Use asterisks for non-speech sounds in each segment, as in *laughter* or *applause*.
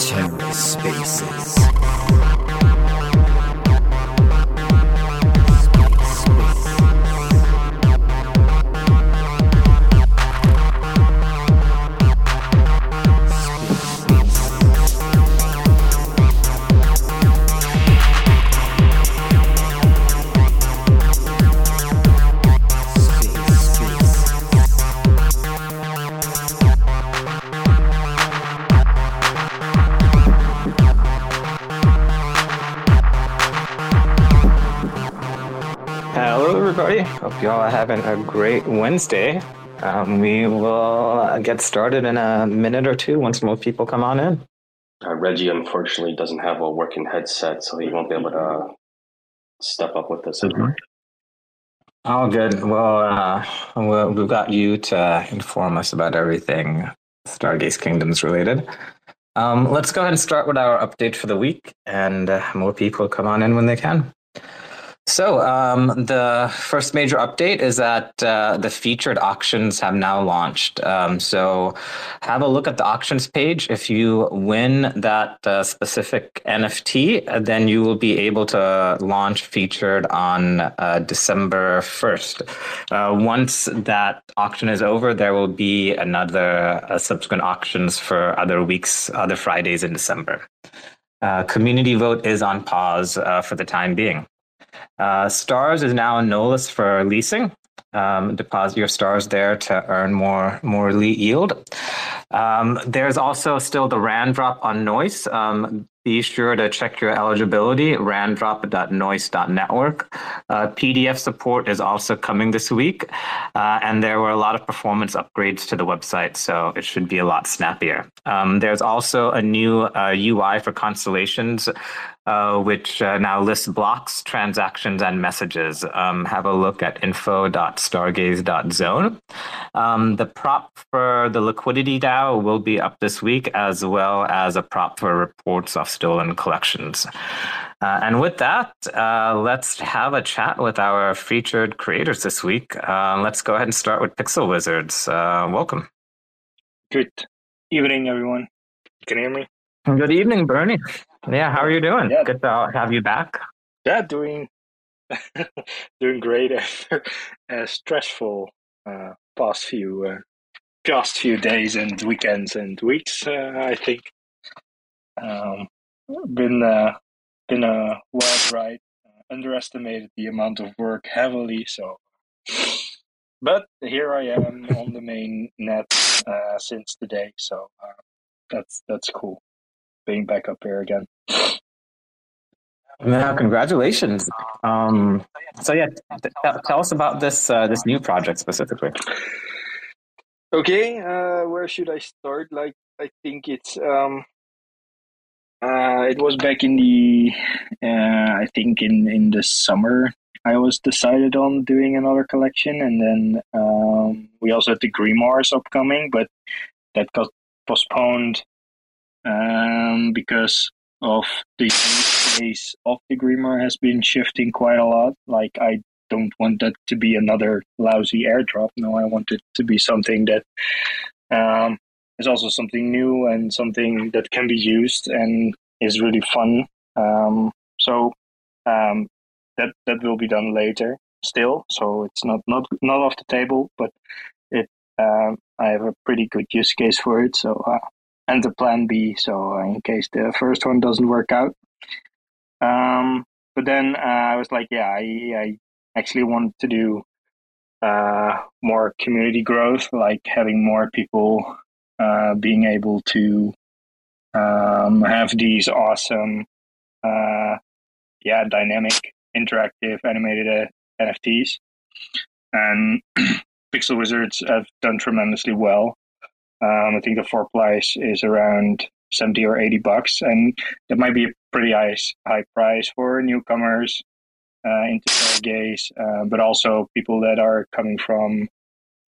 TerraSpaces. Hope y'all are having a great Wednesday. Um, we will get started in a minute or two once more people come on in. Uh, Reggie unfortunately doesn't have a working headset, so he won't be able to step up with us mm-hmm. All good. Well, uh, well, we've got you to inform us about everything Stargaze Kingdoms related. Um, let's go ahead and start with our update for the week, and uh, more people come on in when they can. So, um, the first major update is that uh, the featured auctions have now launched. Um, so, have a look at the auctions page. If you win that uh, specific NFT, then you will be able to launch featured on uh, December 1st. Uh, once that auction is over, there will be another uh, subsequent auctions for other weeks, other Fridays in December. Uh, community vote is on pause for the time being. Uh, stars is now a Nolus for leasing. Um, deposit your stars there to earn more more yield. Um, there's also still the RAN drop on Nois. Um, be sure to check your eligibility, randdrop.nois.network. Uh, PDF support is also coming this week, uh, and there were a lot of performance upgrades to the website, so it should be a lot snappier. Um, there's also a new uh, UI for constellations uh, which uh, now lists blocks, transactions, and messages. Um, have a look at info.stargaze.zone. Um, the prop for the liquidity DAO will be up this week, as well as a prop for reports of stolen collections. Uh, and with that, uh, let's have a chat with our featured creators this week. Uh, let's go ahead and start with Pixel Wizards. Uh, welcome. Good evening, everyone. Can you hear me? Good evening, Bernie. Yeah, how are you doing? Yeah. Good to have you back. Yeah, doing *laughs* doing great after a *laughs* stressful uh, past few uh, past few days and weekends and weeks. Uh, I think um, been uh, been a wild ride. Uh, underestimated the amount of work heavily, so. But here I am on the main net uh, since today, so that's that's cool being back up here again. Yeah, congratulations. Um, so yeah, t- tell us about this uh, this new project specifically. Okay, uh, where should I start? Like, I think it's um, uh, it was back in the uh, I think in in the summer I was decided on doing another collection, and then um, we also had the Grimoires upcoming, but that got postponed um, because of the use case of the Grimoire has been shifting quite a lot. Like I don't want that to be another lousy airdrop. No, I want it to be something that um, is also something new and something that can be used and is really fun. Um, so um, that that will be done later still. So it's not not not off the table, but it um, I have a pretty good use case for it. So uh, and the plan B. So uh, in case the first one doesn't work out. Um, but then uh, I was like, yeah, I, I actually want to do uh, more community growth, like having more people uh, being able to um, have these awesome, uh, yeah, dynamic, interactive, animated uh, NFTs. And *clears throat* Pixel Wizards have done tremendously well um, I think the floor price is around 70 or 80 bucks, and that might be a pretty high, high price for newcomers uh, into Stargaze, uh, but also people that are coming from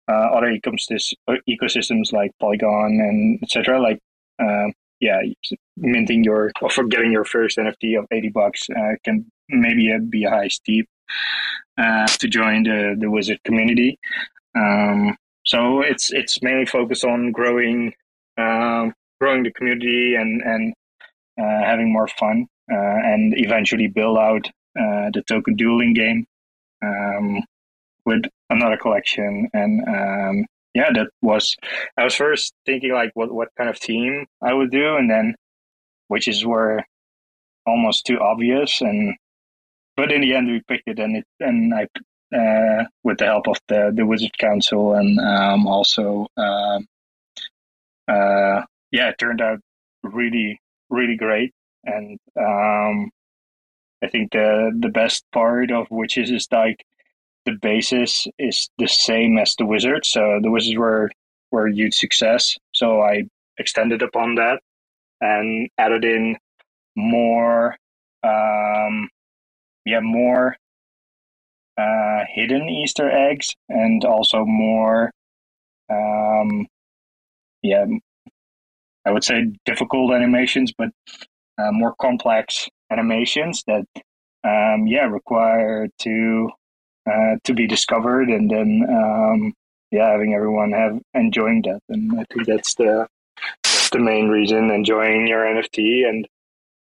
uh, other ecosystems, ecosystems like Polygon and etc. Like, um, yeah, minting your or for getting your first NFT of 80 bucks uh, can maybe be a high steep uh, to join the, the wizard community. Um, so it's it's mainly focused on growing um, growing the community and and uh, having more fun uh, and eventually build out uh, the token dueling game um, with another collection. And um, yeah that was I was first thinking like what what kind of team I would do and then which is where almost too obvious and but in the end we picked it and it and I uh, with the help of the the Wizard Council and um, also uh, uh, yeah, it turned out really really great. And um, I think the the best part of Witches is like the basis is the same as the Wizards. So the Wizards were were a huge success. So I extended upon that and added in more um, yeah more uh, hidden Easter eggs and also more, um, yeah, I would say difficult animations, but uh, more complex animations that, um, yeah, require to uh, to be discovered, and then um, yeah, having everyone have enjoying that, and I think that's the the main reason enjoying your NFT and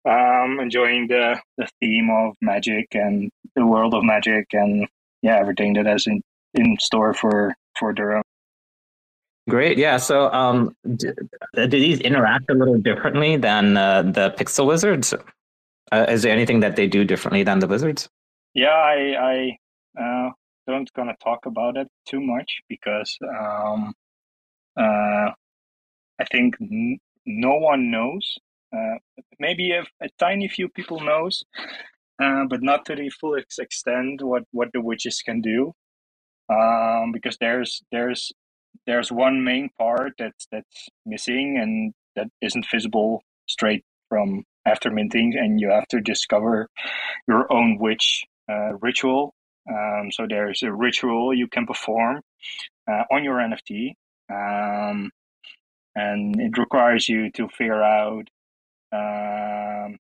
um, enjoying the, the theme of magic and the world of magic and yeah, everything that has in, in store for for Durham. Great, yeah. So, um, do, do these interact a little differently than uh, the Pixel Wizards? Uh, is there anything that they do differently than the Wizards? Yeah, I, I uh, don't gonna talk about it too much because um, uh, I think n- no one knows uh, maybe a, a, tiny few people knows, uh, but not to the full extent what what the witches can do. Um, because there's there's there's one main part that's that's missing and that isn't visible straight from after minting, and you have to discover your own witch uh, ritual. Um, so there's a ritual you can perform uh, on your NFT, um, and it requires you to figure out um,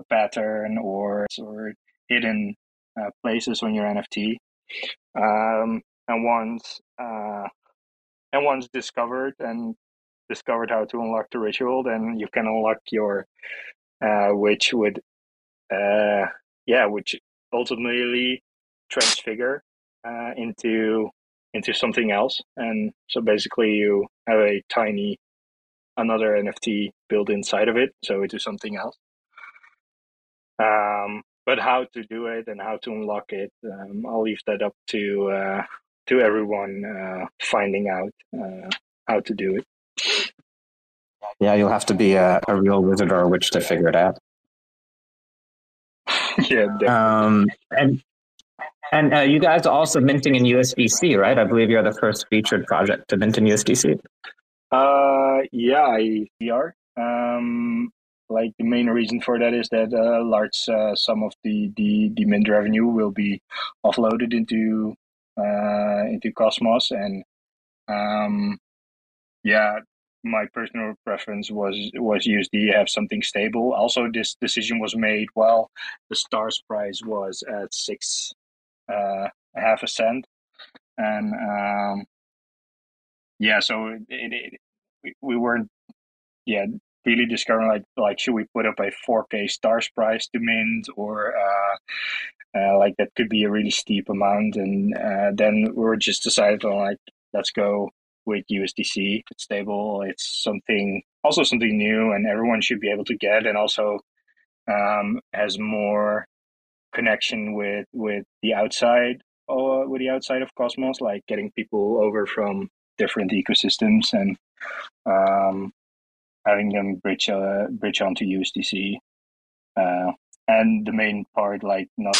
a pattern or or hidden uh, places on your NFT. Um, and once uh, and once discovered and discovered how to unlock the ritual, then you can unlock your uh, witch would uh, yeah, which ultimately transfigure uh, into into something else. And so basically, you have a tiny another NFT built inside of it, so it is something else. Um, but how to do it and how to unlock it, um, I'll leave that up to uh, to everyone uh, finding out uh, how to do it. Yeah, you'll have to be a, a real wizard or a witch to figure it out. *laughs* yeah. Definitely. Um, and and uh, you guys are also minting in USDC, right? I believe you're the first featured project to mint in USDC. Uh, yeah, I are. Um, like the main reason for that is that a uh, large uh, sum of the, the the mint revenue will be offloaded into uh, into Cosmos, and um, yeah, my personal preference was was USD have something stable. Also, this decision was made while the stars price was at six uh, half a cent, and um, yeah, so it, it, we, we weren't, yeah, really discovering like like should we put up a 4K stars price to mint or uh, uh, like that could be a really steep amount, and uh, then we were just decided on like let's go with USDC. It's stable. It's something also something new, and everyone should be able to get, and also um, has more connection with with the outside uh, with the outside of Cosmos, like getting people over from different ecosystems and um, having them bridge uh, bridge onto USDC. Uh, and the main part, like not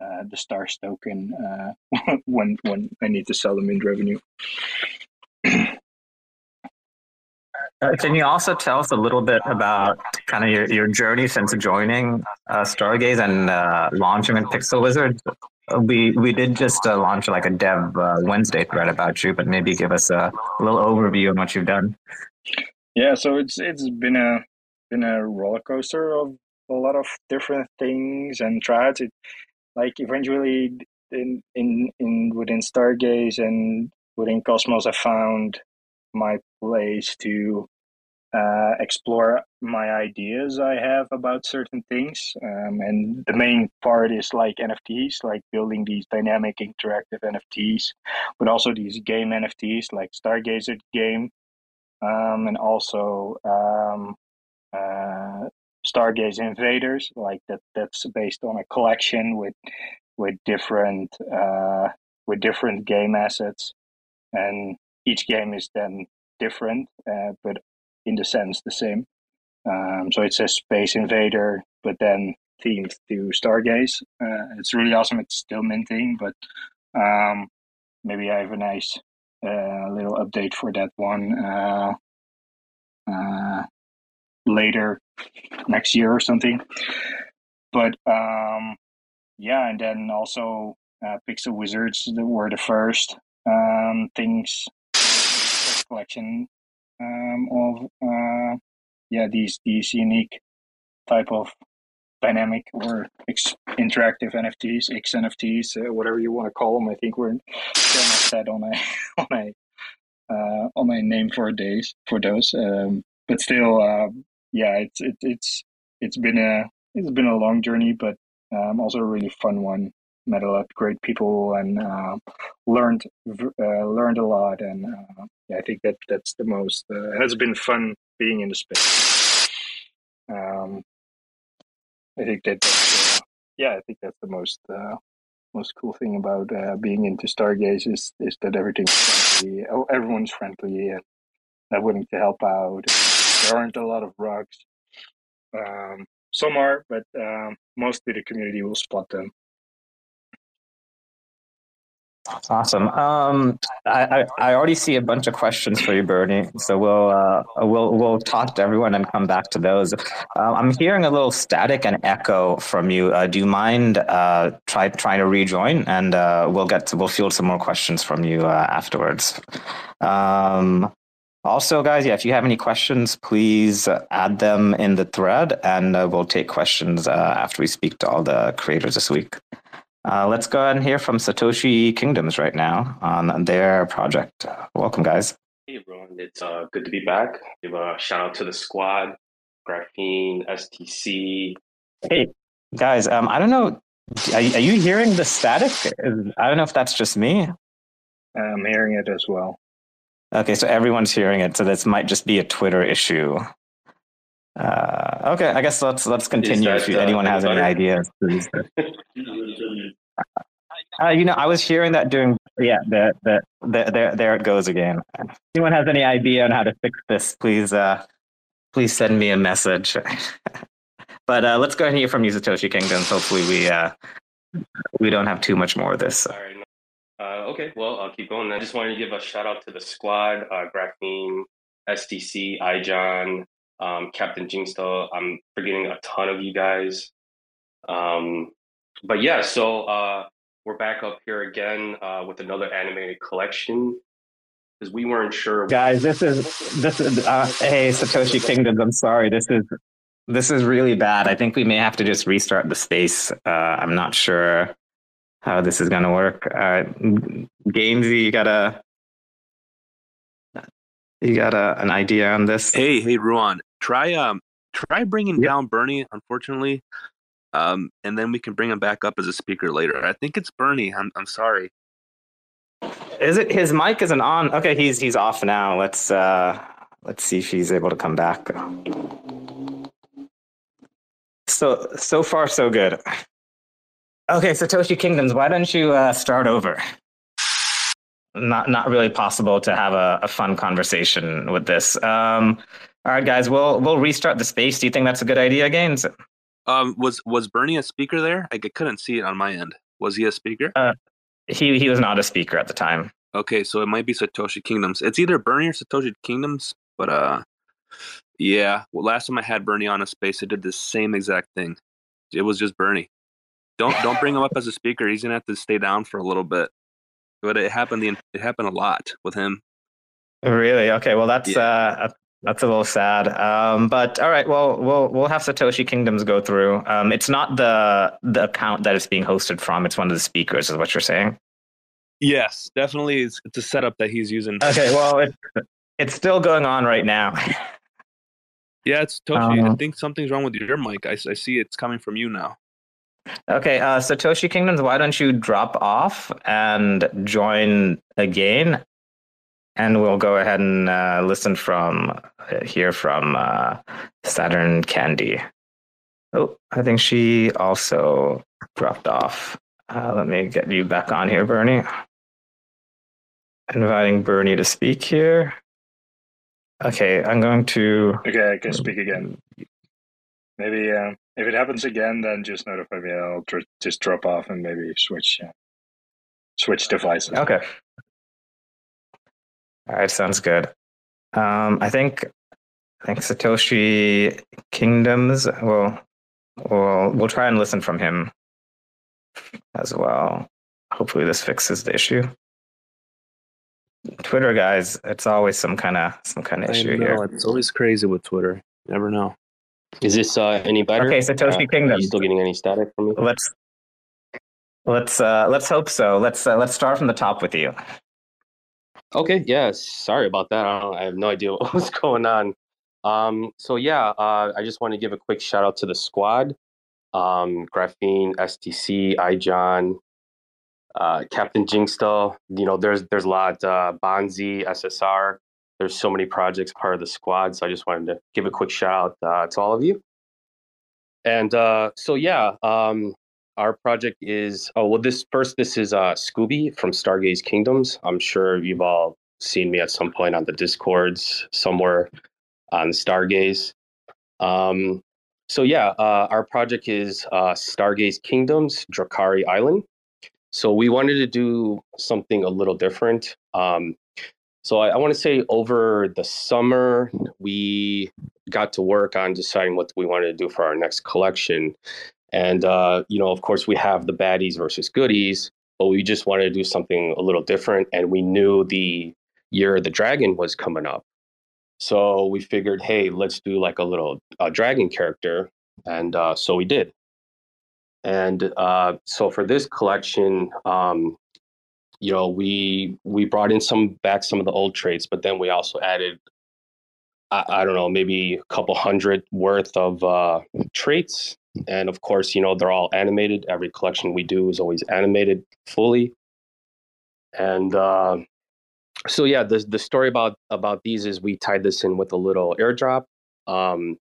uh, the stars token uh, *laughs* when when I need to sell them in revenue. Uh, can you also tell us a little bit about kind of your, your journey since joining uh, Stargaze and uh, launching in Pixel Wizard? We we did just uh, launch like a Dev uh, Wednesday thread about you, but maybe give us a little overview of what you've done. Yeah, so it's it's been a been a roller coaster of a lot of different things and tries. It like eventually in in in within Stargaze and within Cosmos, I found my place to uh, explore my ideas I have about certain things. Um, and the main part is like NFTs, like building these dynamic interactive NFTs, but also these game NFTs like Stargazer game, um, and also um, uh, Stargaze Invaders, like that. That's based on a collection with with different uh, with different game assets, and each game is then different, uh, but in the sense the same. Um, so it's a Space Invader, but then themed to Stargaze. Uh, it's really awesome. It's still minting, but um, maybe I have a nice uh, little update for that one uh, uh later next year or something. But um, yeah, and then also uh, Pixel Wizards were the first um, things collection um, of uh, yeah these these unique type of dynamic or ex- interactive NFTs, X NFTs, uh, whatever you want to call them. I think we're set on a *laughs* on a uh, on my name for days for those. Um, but still, uh, yeah, it's it, it's it's been a it's been a long journey, but um, also a really fun one. Met a lot of great people and uh, learned uh, learned a lot, and uh, yeah, I think that that's the most. Uh, has been fun being in the space. Um, I think that uh, yeah, I think that's the most uh, most cool thing about being into Stargaze is is that everything's friendly, oh, everyone's friendly and they're willing to help out. There aren't a lot of rugs. Um, some are, but um, mostly the community will spot them. Awesome. Um, I, I, already see a bunch of questions for you, Bernie. So we'll uh, we'll we'll talk to everyone and come back to those. Uh, I'm hearing a little static and echo from you. Uh, do you mind uh, try trying to rejoin, and uh, we'll get to, we'll field some more questions from you uh, afterwards. Um, also, guys, yeah, if you have any questions, please add them in the thread, and we'll take questions after we speak to all the creators this week. Uh, let's go ahead and hear from Satoshi Kingdoms right now on their project. Welcome, guys. Hey, everyone. It's uh, good to be back. Give a shout out to the squad, Graphene, STC. Hey, guys, um, I don't know. Are, are you hearing the static? I don't know if that's just me. I'm hearing it as well. Okay, so everyone's hearing it. So this might just be a Twitter issue. Uh, okay, I guess let's let's continue. That, if uh, anyone has any ideas, please. *laughs* uh, you know, I was hearing that during yeah, the, the, the, there there it goes again. If anyone has any idea on how to fix this, please uh, please send me a message. *laughs* but uh, let's go ahead and hear from you, Satoshi Kingdoms. Hopefully, we uh, we don't have too much more of this. Sorry. Uh, okay, well, I'll keep going. I just wanted to give a shout out to the squad, uh, Graphene, STC, iJohn, um, Captain Jingsto. I'm forgetting a ton of you guys. Um, but yeah, so uh, we're back up here again uh, with another animated collection because we weren't sure. Guys, this is this is uh, hey Satoshi Kingdoms. I'm sorry, this is this is really bad. I think we may have to just restart the space. Uh, I'm not sure how this is going to work. Uh, Gainsy, you got a you got a, an idea on this? Hey, hey, Ruwan, try um try bringing yep. down Bernie. Unfortunately, um, and then we can bring him back up as a speaker later. I think it's Bernie. I'm I'm sorry. Is it his mic isn't on? Okay, he's he's off now. Let's uh let's see if he's able to come back. So so far so good. Okay, Satoshi Kingdoms, why don't you uh, start over? Not not really possible to have a, a fun conversation with this. Um, all right, guys, we'll we'll restart the space. Do you think that's a good idea, Gaines? Um, was was Bernie a speaker there? I couldn't see it on my end. Was he a speaker? Uh, he he was not a speaker at the time. Okay, so it might be Satoshi Kingdoms. It's either Bernie or Satoshi Kingdoms, but uh, yeah. Well, last time I had Bernie on a space, I did the same exact thing. It was just Bernie. Don't don't bring him up as a speaker. He's gonna have to stay down for a little bit. But it happened. The, it happened a lot with him. Really? Okay. Well, that's yeah. uh, That's a little sad. Um, but all right, well, we'll we'll have Satoshi Kingdoms go through. Um, it's not the the account that it's being hosted from. It's one of the speakers, is what you're saying. Yes, definitely. It's, it's a setup that he's using. Okay, well, it's it's still going on right now. Yeah, it's *laughs* Toshi. I Um, think something's wrong with your mic. I, I see it's coming from you now. Okay, uh, Satoshi Kingdoms, why don't you drop off and join again? And we'll go ahead and uh, listen from uh, hear from uh, Saturn Candy. Oh, I think she also dropped off. Uh, let me get you back on here, Bernie. Inviting Bernie to speak here. Okay, I'm going to. Okay, I can speak again. Maybe uh, if it happens again, then just notify me. I'll dr- just drop off and maybe switch uh, switch devices. Okay. All right, sounds good. Um, I think I think Satoshi Kingdoms. Well, we'll we'll try and listen from him as well. Hopefully, this fixes the issue. Twitter guys, it's always some kind of some kind of issue know, here. It's always crazy with Twitter. You never know. Is this uh, any better? Okay, Satoshi Uh, Are you still getting any static from me? Let's let's uh, let's hope so. Let's uh, let's start from the top with you. Okay, yeah, sorry about that. I, don't, I have no idea *laughs* what was going on. Um, so yeah, uh, I just want to give a quick shout out to the squad. Um, Graphene, STC, iJohn, uh, Captain Jinxtel. You know, there's there's a lot. Uh, Bonzi, SSR. There's so many projects part of the squad. So I just wanted to give a quick shout out uh, to all of you. And uh, so yeah, um, our project is oh well this first this is uh scooby from stargaze kingdoms i'm sure you've all seen me at some point on the discords somewhere on stargaze um so yeah uh, our project is uh stargaze kingdoms drakari island so we wanted to do something a little different um so i, I want to say over the summer we got to work on deciding what we wanted to do for our next collection and, uh, you know, of course, we have the baddies versus goodies, but we just wanted to do something a little different. And we knew the year the dragon was coming up. So we figured, hey, let's do like a little uh, dragon character. And uh, so we did. And uh, so for this collection, um, you know, we we brought in some back some of the old traits, but then we also added, I, I don't know, maybe a couple hundred worth of uh, traits. And of course you know they're all animated. Every collection we do is always animated fully. And uh, so yeah the, the story about about these is we tied this in with a little airdrop. Um,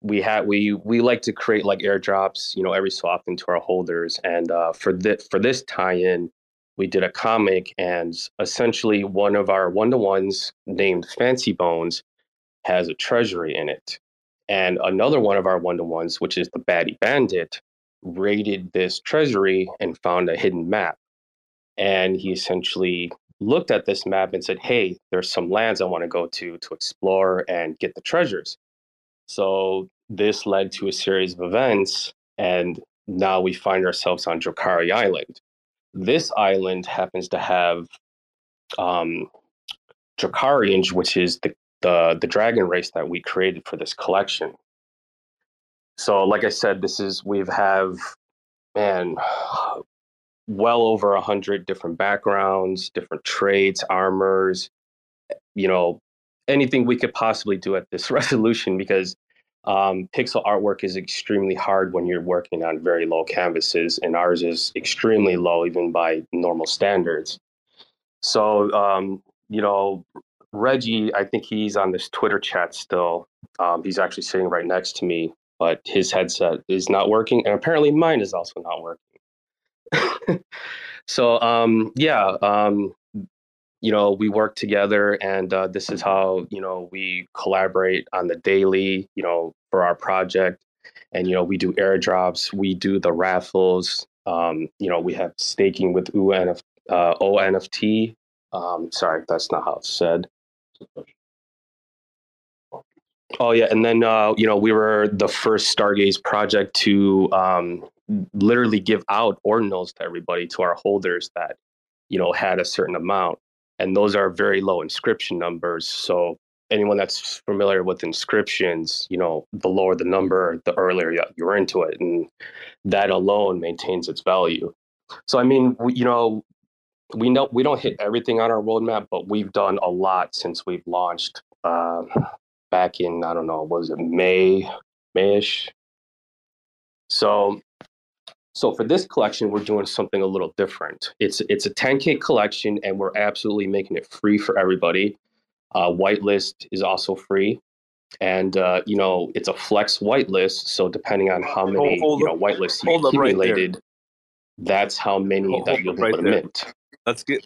we had we we like to create like airdrops you know every so often to our holders. And uh, for this for this tie-in we did a comic and essentially one of our one-to-ones named fancy bones has a treasury in it and another one of our one to ones, which is the Baddie Bandit, raided this treasury and found a hidden map. And he essentially looked at this map and said, Hey, there's some lands I want to go to to explore and get the treasures. So this led to a series of events. And now we find ourselves on Drakari Island. This island happens to have um, Drakarians, which is the the the dragon race that we created for this collection. So, like I said, this is we've have man well over a hundred different backgrounds, different traits, armors, you know, anything we could possibly do at this *laughs* resolution because um, pixel artwork is extremely hard when you're working on very low canvases, and ours is extremely low even by normal standards. So, um, you know, Reggie, I think he's on this Twitter chat still. Um, he's actually sitting right next to me, but his headset is not working, and apparently mine is also not working. *laughs* so, um, yeah, um, you know, we work together, and uh, this is how you know we collaborate on the daily, you know, for our project. And you know, we do airdrops, we do the raffles. Um, you know, we have staking with UNF, uh, ONFT. Um, sorry, that's not how it's said. Oh yeah, and then uh, you know we were the first Stargaze project to um, literally give out ordinals to everybody to our holders that you know had a certain amount, and those are very low inscription numbers. So anyone that's familiar with inscriptions, you know, the lower the number, the earlier you're into it, and that alone maintains its value. So, I mean, we, you know, we know we don't hit everything on our roadmap, but we've done a lot since we've launched uh, back in I don't know, was it May, Mayish? So, so for this collection, we're doing something a little different. It's it's a 10k collection, and we're absolutely making it free for everybody. Uh, whitelist is also free, and uh, you know it's a flex whitelist. So depending on how many hold, hold you know whitelists you accumulated, right that's how many hold, that you'll be right able to mint. Let's get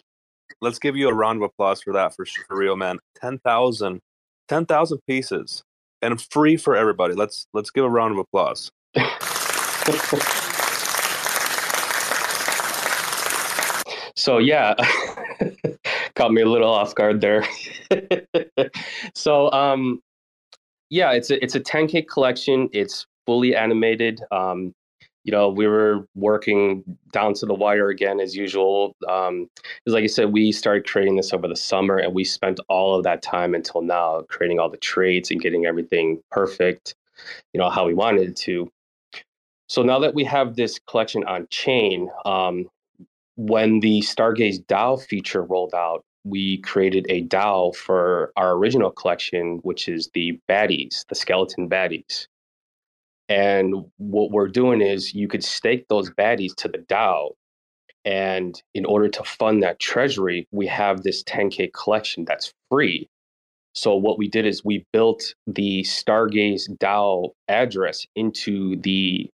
let's give you a round of applause for that for, for real, man. 10,000 10,000 pieces and free for everybody. Let's let's give a round of applause. *laughs* so yeah, *laughs* caught me a little off guard there. *laughs* so um, yeah, it's a it's a 10k collection. It's fully animated. Um, you know, we were working down to the wire again as usual. Um, because like I said, we started creating this over the summer, and we spent all of that time until now creating all the traits and getting everything perfect. You know how we wanted it to. So now that we have this collection on chain, um, when the Stargaze DAO feature rolled out, we created a DAO for our original collection, which is the baddies, the skeleton baddies. And what we're doing is you could stake those baddies to the DAO. And in order to fund that treasury, we have this 10K collection that's free. So what we did is we built the Stargaze DAO address into the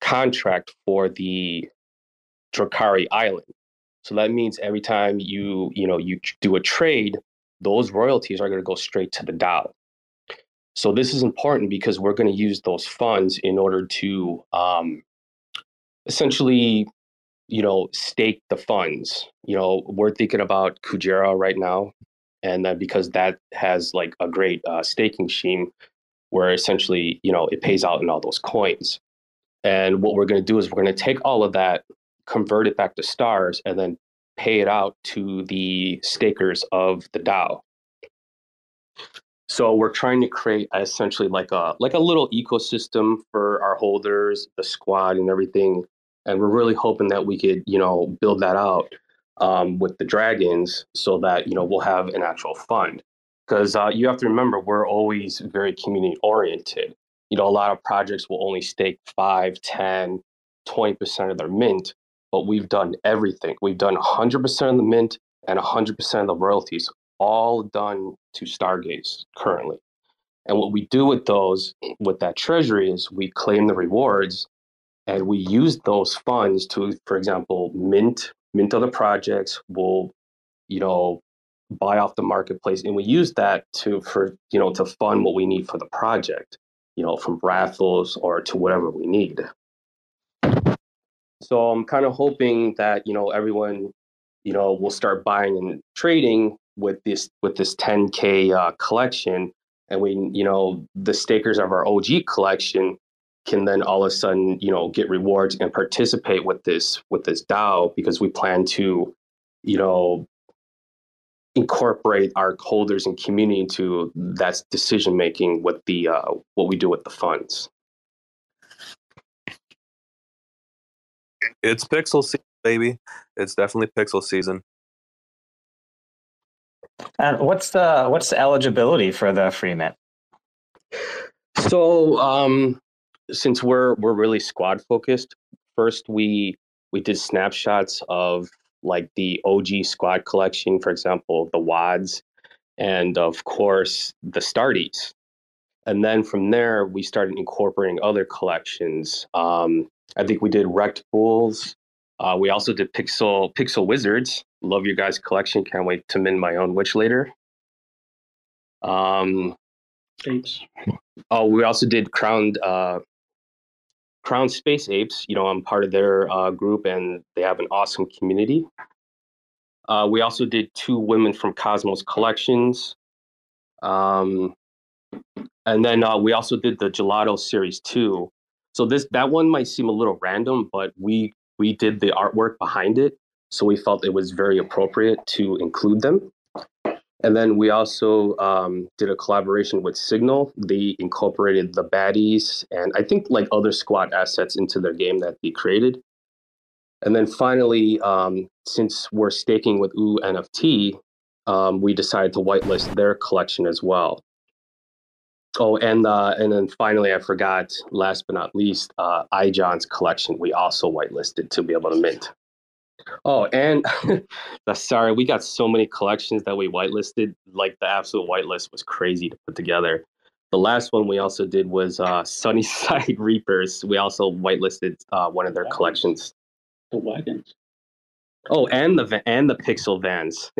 contract for the Drakari Island. So that means every time you, you know, you do a trade, those royalties are going to go straight to the DAO. So this is important because we're going to use those funds in order to um, essentially, you know, stake the funds. You know, we're thinking about Kujira right now, and then because that has like a great uh, staking scheme, where essentially, you know, it pays out in all those coins. And what we're going to do is we're going to take all of that, convert it back to stars, and then pay it out to the stakers of the DAO. So we're trying to create essentially like a like a little ecosystem for our holders, the squad, and everything. And we're really hoping that we could, you know, build that out um, with the dragons, so that you know we'll have an actual fund. Because uh, you have to remember, we're always very community oriented. You know, a lot of projects will only stake 5, 10, 20% of their mint, but we've done everything. We've done 100% of the mint and 100% of the royalties all done to Stargaze currently. And what we do with those, with that treasury, is we claim the rewards and we use those funds to, for example, mint mint other projects. We'll, you know, buy off the marketplace, and we use that to for you know to fund what we need for the project. You know, from raffles or to whatever we need. So I'm kind of hoping that you know everyone, you know, will start buying and trading with this with this 10k uh, collection. And we you know the stakers of our og collection can then all of a sudden you know get rewards and participate with this with this dao because we plan to you know incorporate our holders and community into that decision making with the uh, what we do with the funds it's pixel season baby it's definitely pixel season and what's the what's the eligibility for the free mint? So, um, since we're we're really squad focused, first we we did snapshots of like the OG squad collection, for example, the WADs, and of course the Starties. And then from there, we started incorporating other collections. Um, I think we did Wrecked Bulls. Uh, we also did Pixel Pixel Wizards, love your guys' collection. Can't wait to mint my own witch later. Um, apes. Oh, we also did crowned uh, crown space apes. You know, I'm part of their uh, group, and they have an awesome community. Uh, we also did two women from Cosmos collections. Um, and then uh, we also did the Gelato series too. So this that one might seem a little random, but we we did the artwork behind it so we felt it was very appropriate to include them. And then we also um, did a collaboration with Signal. They incorporated the baddies and I think like other squad assets into their game that they created. And then finally, um, since we're staking with OO NFT, um, we decided to whitelist their collection as well. Oh, and uh, and then finally, I forgot. Last but not least, uh, iJohn's collection we also whitelisted to be able to mint. Oh, and *laughs* sorry, we got so many collections that we whitelisted. Like the absolute whitelist was crazy to put together. The last one we also did was uh, Sunnyside *laughs* Reapers. We also whitelisted uh, one of their collections. The wagons. Oh, and the and the pixel vans.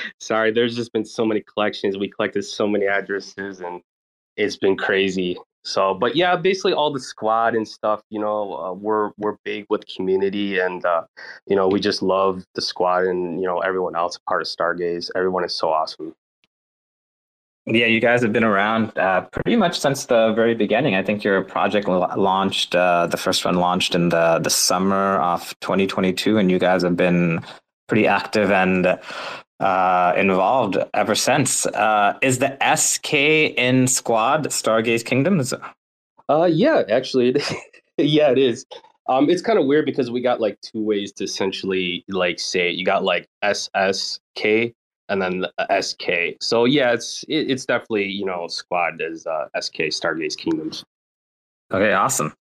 *laughs* Sorry, there's just been so many collections. We collected so many addresses, and it's been crazy. So, but yeah, basically all the squad and stuff. You know, uh, we're we're big with community, and uh, you know, we just love the squad and you know everyone else part of Stargaze. Everyone is so awesome. Yeah, you guys have been around uh, pretty much since the very beginning. I think your project launched, uh, the first one launched in the, the summer of 2022, and you guys have been pretty active and uh, involved ever since. Uh, is the SK in Squad Stargaze Kingdoms? Uh, yeah, actually, *laughs* yeah, it is. Um, it's kind of weird because we got like two ways to essentially like say it. You got like SSK and then the SK. So yeah, it's it, it's definitely you know squad as uh, SK Stargaze Kingdoms. Okay, awesome.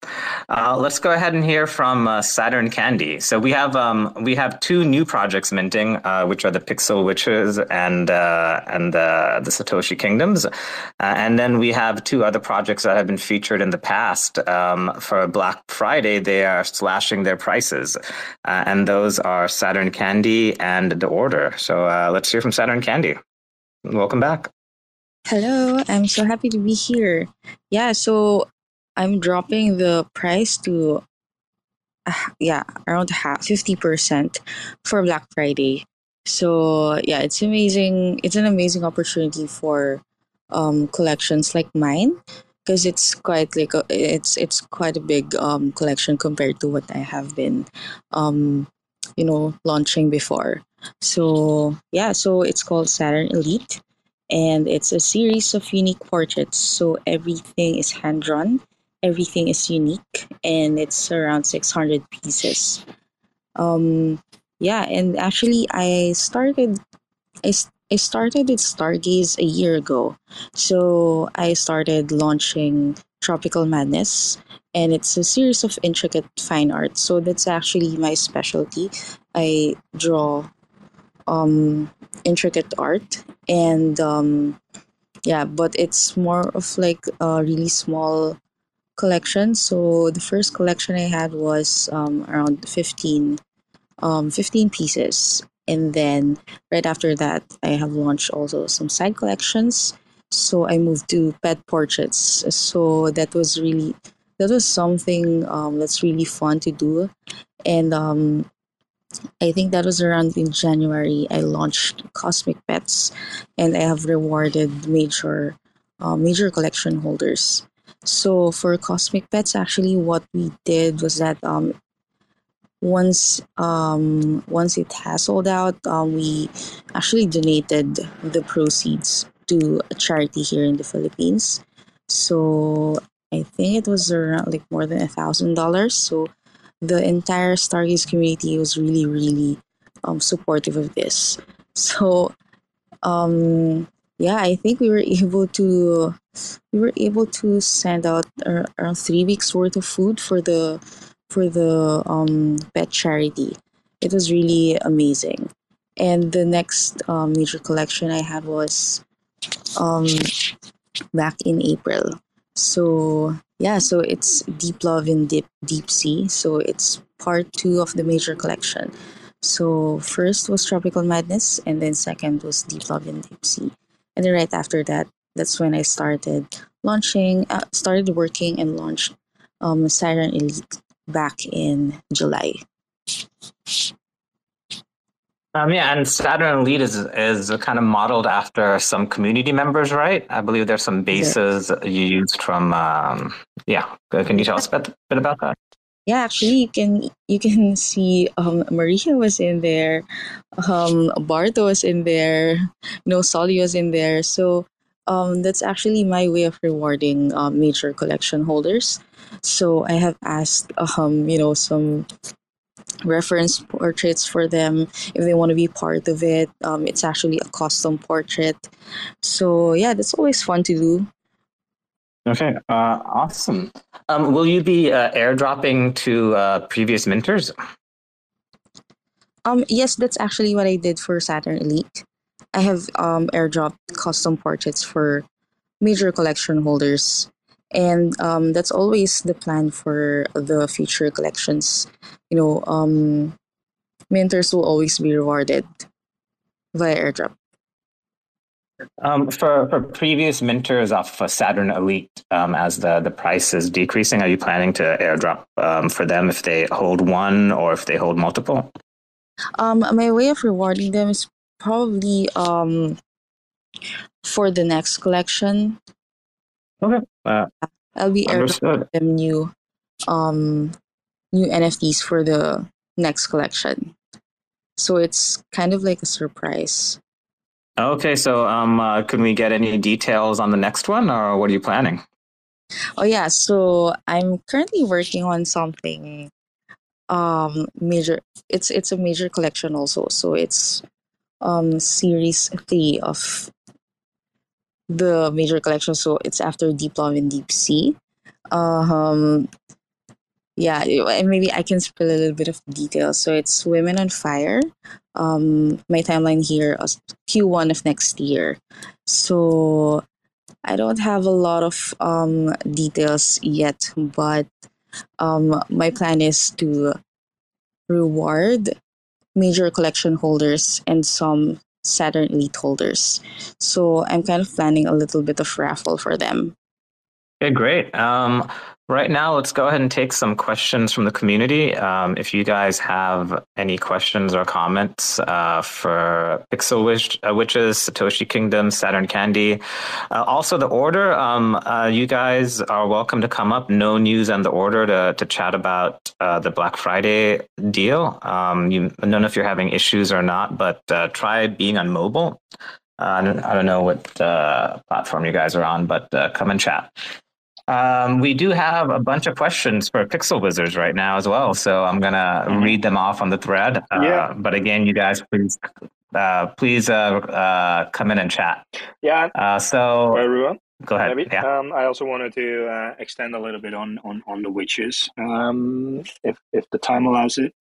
Uh, let's go ahead and hear from uh, Saturn Candy. So we have um, we have two new projects minting, uh, which are the Pixel Witches and uh, and the Satoshi Kingdoms, uh, and then we have two other projects that have been featured in the past. Um, for Black Friday, they are slashing their prices, uh, and those are Saturn Candy and The Order. So let's hear from Saturn Candy. Welcome back. Hello, I'm so happy to be here. Yeah, so I'm dropping the price to uh, yeah around half 50% for Black Friday. So yeah, it's amazing. It's an amazing opportunity for um, collections like mine because it's quite like a, it's it's quite a big um, collection compared to what I have been um, you know launching before. So yeah, so it's called Saturn Elite and it's a series of unique portraits. So everything is hand drawn everything is unique and it's around 600 pieces. Um yeah and actually i started i, I started with stargaze a year ago. So i started launching tropical madness and it's a series of intricate fine art. So that's actually my specialty. I draw um intricate art and um yeah but it's more of like a really small collection. So the first collection I had was um, around 15, um, 15 pieces. And then right after that, I have launched also some side collections. So I moved to pet portraits. So that was really that was something um, that's really fun to do. And um, I think that was around in January. I launched Cosmic Pets, and I have rewarded major uh, major collection holders. So for Cosmic Pets, actually, what we did was that um, once um, once it has sold out, um, we actually donated the proceeds to a charity here in the Philippines. So I think it was around like more than a thousand dollars. So the entire Stargaze community was really, really um, supportive of this. *laughs* So um, yeah, I think we were able to we were able to send out around three weeks worth of food for the for the um, pet charity. It was really amazing. And the next um, major collection I had was um, back in April. So yeah, so it's Deep Love in Deep Deep Sea. So it's part two of the major collection. So first was Tropical Madness, and then second was Deep Love in Deep Sea. And then right after that, that's when I started launching, uh, started working and launched um, Siren Elite back in July. Um, yeah, and Saturn Elite is is kind of modeled after some community members, right? I believe there's some bases you used from. Um, yeah, can you tell us a bit, bit about that? yeah, actually, you can you can *laughs* see um, Maria was in there, um, Bardo was in there, you know, Soli was in there. So um, that's actually my way of rewarding um, major collection holders. So I have asked, um, you know, some reference portraits for them if they want to be part of it. Um, it's actually a custom portrait. So yeah, that's always fun to do. Okay, uh, awesome. Um, will you be uh, airdropping to uh, previous minters? Um, yes, that's actually what I did for Saturn Elite. I have um, airdropped custom portraits for major collection holders, and um, that's always the plan for the future collections. You know, um, minters will always be rewarded via airdrop. Um, for for previous mentors off of Saturn Elite, um, as the the price is decreasing, are you planning to airdrop um, for them if they hold one or if they hold multiple? Um, my way of rewarding them is probably um for the next collection. Okay, uh, I'll be airdropping them new um new NFTs for the next collection. So it's kind of like a surprise. Okay, so um, uh, can we get any details on the next one, or what are you planning? Oh yeah, so I'm currently working on something um major it's it's a major collection also. So it's um series 3 of the major collection so it's after Deep Love and Deep Sea. Um yeah, and maybe I can spill a little bit of details. So it's Women on Fire. Um, my timeline here is Q1 of next year. So I don't have a lot of um, details yet, but um, my plan is to reward major collection holders and some Saturn Elite holders. So I'm kind of planning a little bit of raffle for them. Okay, great. Um, right now, let's go ahead and take some questions from the community. Um, if you guys have any questions or comments uh, for Pixel Wish, uh, Witches, Satoshi Kingdom, Saturn Candy, uh, also the order, um, uh, you guys are welcome to come up. No news on the order to, to chat about uh, the Black Friday deal. Um, you, I don't know if you're having issues or not, but uh, try being on mobile. I don't, I don't know what uh, platform you guys are on, but uh, come and chat. Um, we do have a bunch of questions for Pixel Wizards right now as well, so I'm gonna read them off on the thread. Uh, Yeah. But again, you guys, please, uh, please uh, uh, come in and chat. Yeah, Uh, so everyone. Go ahead. Maybe. Yeah. Um, I also wanted to uh, extend a little bit on on on the witches, um, if if the time allows it,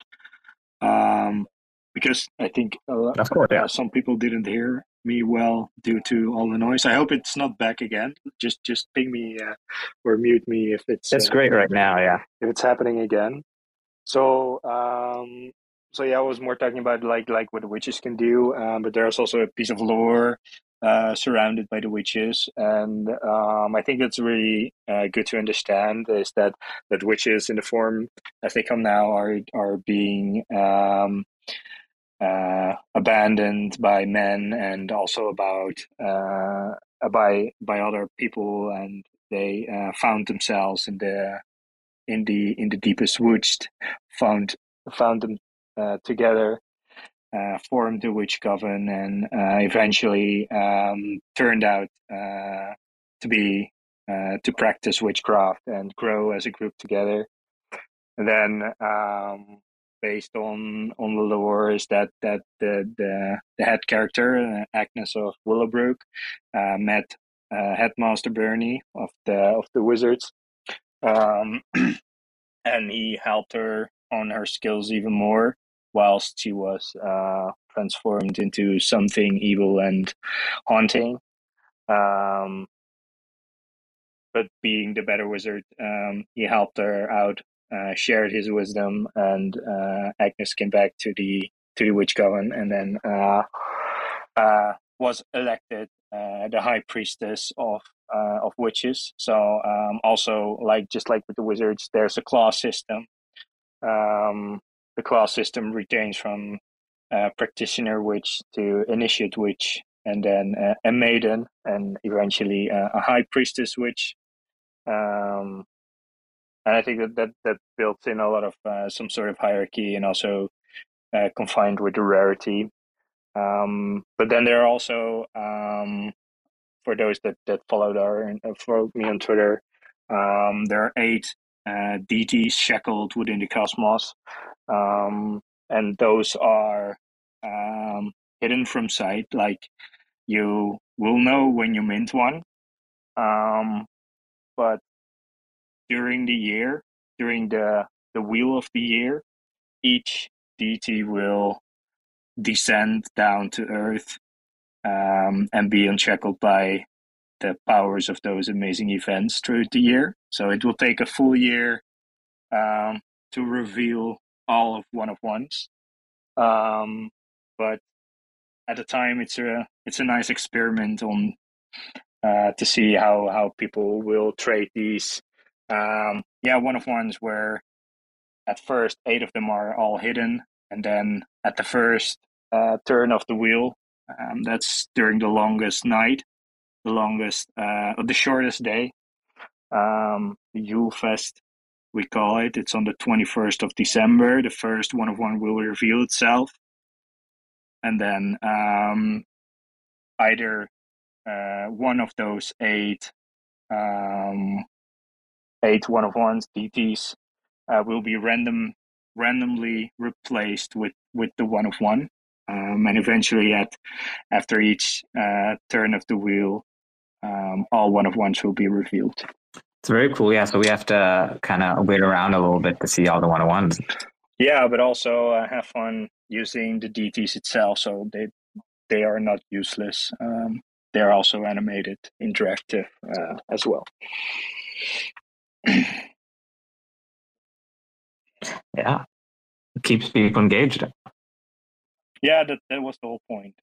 um, because I think a lot, Of course, yeah. uh, some people didn't hear me well due to all the noise. I hope it's not back again. Just just ping me uh, or mute me if it's It's uh, great right now. Yeah. if it's happening again. So um, so yeah, I was more talking about like like what the witches can do, um, but there's also a piece of lore uh, surrounded by the witches, and um, I think that's really uh, good to understand is that that witches in the form as they come now are are being um, uh, abandoned by men and also about uh, by by other people, and they uh, found themselves in the in the in the deepest woods, found found them uh, together, uh, formed the witch coven, and uh, eventually um, turned out uh, to be uh, to practice witchcraft and grow as a group together. And then, um, based on on the lore, is that that the the, the head character uh, Agnes of Willowbrook uh, met Headmaster Bernie of the of the Wizards. Um, *clears throat* and he helped her on her skills even more whilst she was uh, transformed into something evil and haunting. Um, but being the better wizard, um, he helped her out, uh, shared his wisdom, and uh, Agnes came back to the to the witch coven, and then uh, uh, was elected uh, the high priestess of uh, of witches. So um, also like just like with the wizards, there's a class system. Um, the class system retains from uh, practitioner witch to initiate witch, and then uh, a maiden, and eventually uh, a high priestess witch. Um, and I think that that, that built in a lot of some sort of hierarchy and also confined with the rarity. Um, but then there are also um, for those that that followed our followed me on Twitter, um, there are eight uh, deities shackled within the cosmos, um, and those are um, hidden from sight. Like you will know when you mint one, um, but during the year, during the the wheel of the year, each DT will descend down to earth um, and be unshackled by the powers of those amazing events through the year. So it will take a full year um, to reveal all of one of ones. Um, but at the time, it's a it's a nice experiment on uh, to see how how people will trade these. Um, yeah, one of ones where at first eight of them are all hidden, and then at the first uh, turn of the wheel, um, that's during the longest night, the longest, uh, the shortest day. Um, Yule Fest, we call it. It's on the 21st of December. The first one of one will reveal itself. And then um, either uh, one of those eight um, eight one of ones DTs uh, will be random randomly replaced with with the one of one um, and eventually at after each uh, turn of the wheel um, all one of ones will be revealed It's very cool. Yeah, so we have to kind of wait around a little bit to see all the one of ones. yeah but also uh, have fun using the dts itself so they they are not useless um, they're also animated interactive uh, as well Yeah, keeps people engaged. Yeah, that, that was the whole point.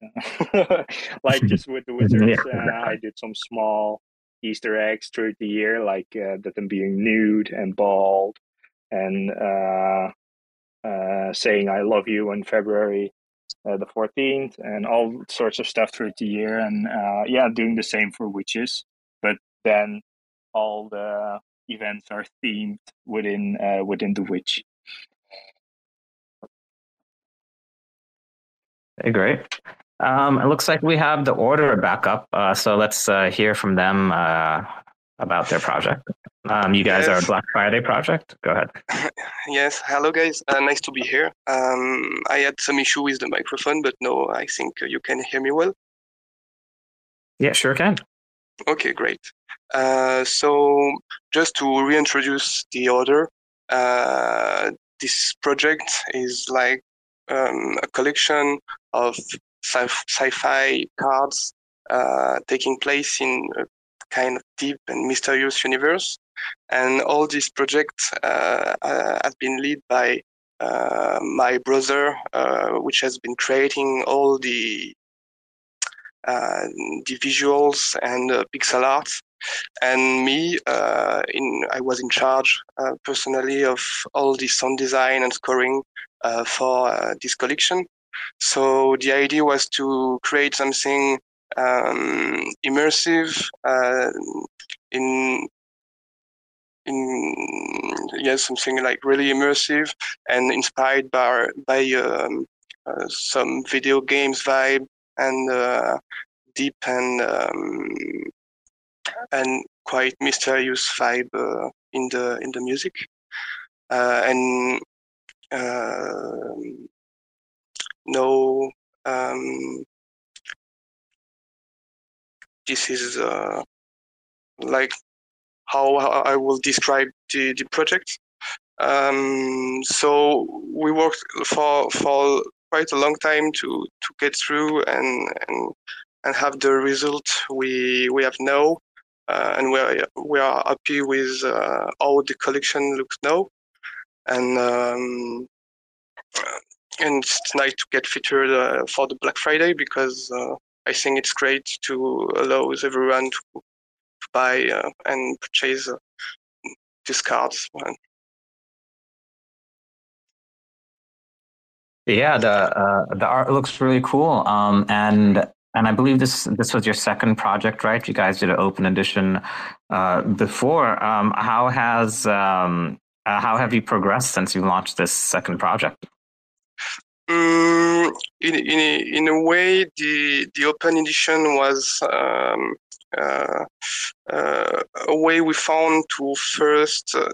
*laughs* like *laughs* just with the wizards, Yeah. uh, I did some small Easter eggs through the year, like uh, that them being nude and bald, and uh, uh, saying "I love you" on February uh, the fourteenth, and all sorts of stuff throughout the year. And uh, yeah, doing the same for witches, but then all the events are themed within uh, within the witch. Okay, great. Um, it looks like we have the order back up. Uh, so let's uh, hear from them uh, about their project. Um, you guys are Yes. a Black Friday project. Go ahead. *laughs* Yes, hello guys. Uh, nice to be here. Um, I had some issue with the microphone, but no, I think you can hear me well. Yeah, sure can. Okay, great. Uh, so just to reintroduce the order, uh, this project is like um, a collection of sci- sci-fi cards uh, taking place in a kind of deep and mysterious universe. And all these projects uh, uh, have been led by uh, my brother, uh, which has been creating all the uh, the visuals and pixel art. And me, in I was in charge personally of all the sound design and scoring for this collection. So the idea was to create something um, immersive uh, in in yes something like really immersive and inspired by by um, uh, some video games vibe and uh, deep and um, and quite mysterious vibe uh, in the in the music. Uh, and uh, no um, this is uh, like how I will describe the, the project. Um, so we worked for for quite a long time to to get through and and, and have the result we we have now, uh, and we are we are happy with uh, how the collection looks now, and um, and it's nice to get featured uh, for the Black Friday because uh, I think it's great to allow everyone to, to buy uh, and purchase uh, these cards. Yeah, the uh, the art looks really cool. Um, and and I believe this this was your second project, right? You guys did an open edition uh, before. Um, how has um, how have you progressed since you launched this second project? Mm, in, in, in a way, the, the open edition was um, uh, uh, a way we found to first uh,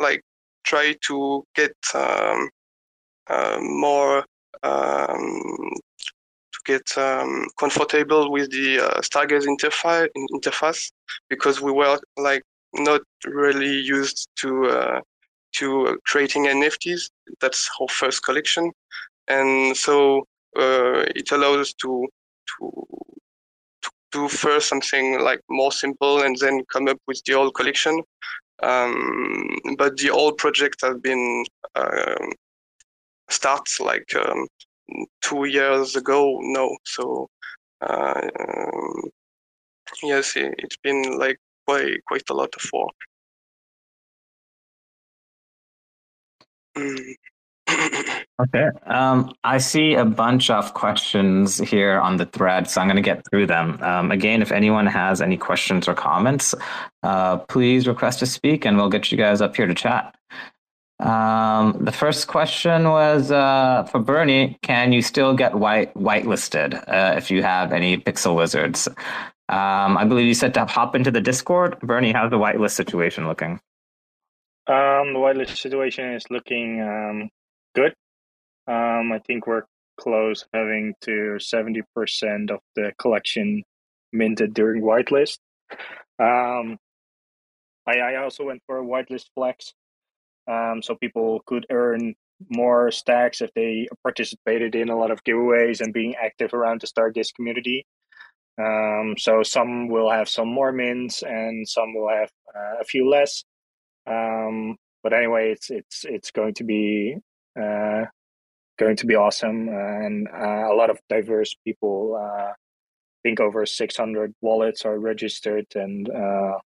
like try to get um, uh, more um, to get um, comfortable with the uh, Stargaze interface interface because we were like not really used to uh, to creating NFTs. That's our first collection, and so uh, it allows us to to do first something like more simple and then come up with the whole collection. Um, but the whole project has been uh, like um, two years ago no so uh, um, yes it, it's been like quite quite a lot of work mm. *clears throat* okay. Um, I see a bunch of questions here on the thread, so I'm going to get through them. Um, again, if anyone has any questions or comments, uh, please request to speak and we'll get you guys up here to chat. Um, the first question was uh, for Bernie. Can you still get white whitelisted uh, if you have any pixel wizards? Um, I believe you said to hop into the Discord. Bernie, how's the whitelist situation looking? Um, the whitelist situation is looking um, good. Um, I think we're close having to seventy percent of the collection minted during whitelist. Um, I, I also went for a whitelist flex um, so people could earn more stacks if they participated in a lot of giveaways and being active around the Stargaze community. Um, so some will have some more mints and some will have uh, a few less. Um, but anyway, it's it's it's going to be uh, going to be awesome, and uh, a lot of diverse people. Uh, I think over 600 wallets are registered, and uh,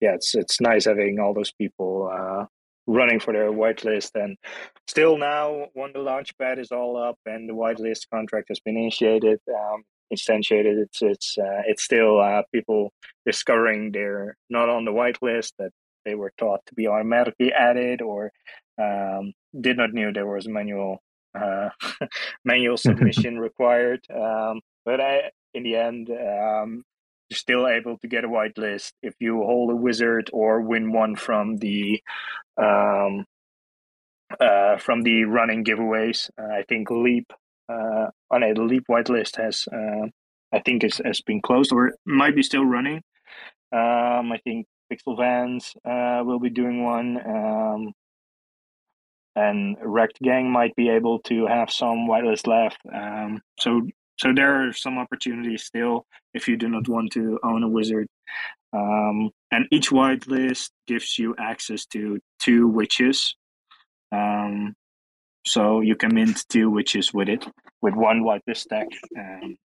yeah, it's it's nice having all those people running for their whitelist. And still now, when the launchpad is all up and the whitelist contract has been initiated, um, instantiated, it's it's uh, it's still uh, people discovering they're not on the whitelist that they were taught to be automatically added or um, did not knew there was manual *laughs* manual *laughs* submission required. Um, but I, in the end, um, you're still able to get a whitelist if you hold a wizard or win one from the um, uh, from the running giveaways. Uh, I think Leap uh, on a Leap whitelist has uh, I think has, has been closed or might be still running. Um, I think Pixel Vans uh, will be doing one. Um, and Wrecked Gang might be able to have some whitelist left. Um, so so there are some opportunities still if you do not want to own a wizard. Um, and each whitelist gives you access to two witches. Um, so you can mint two witches with it, with one whitelist stack. Um,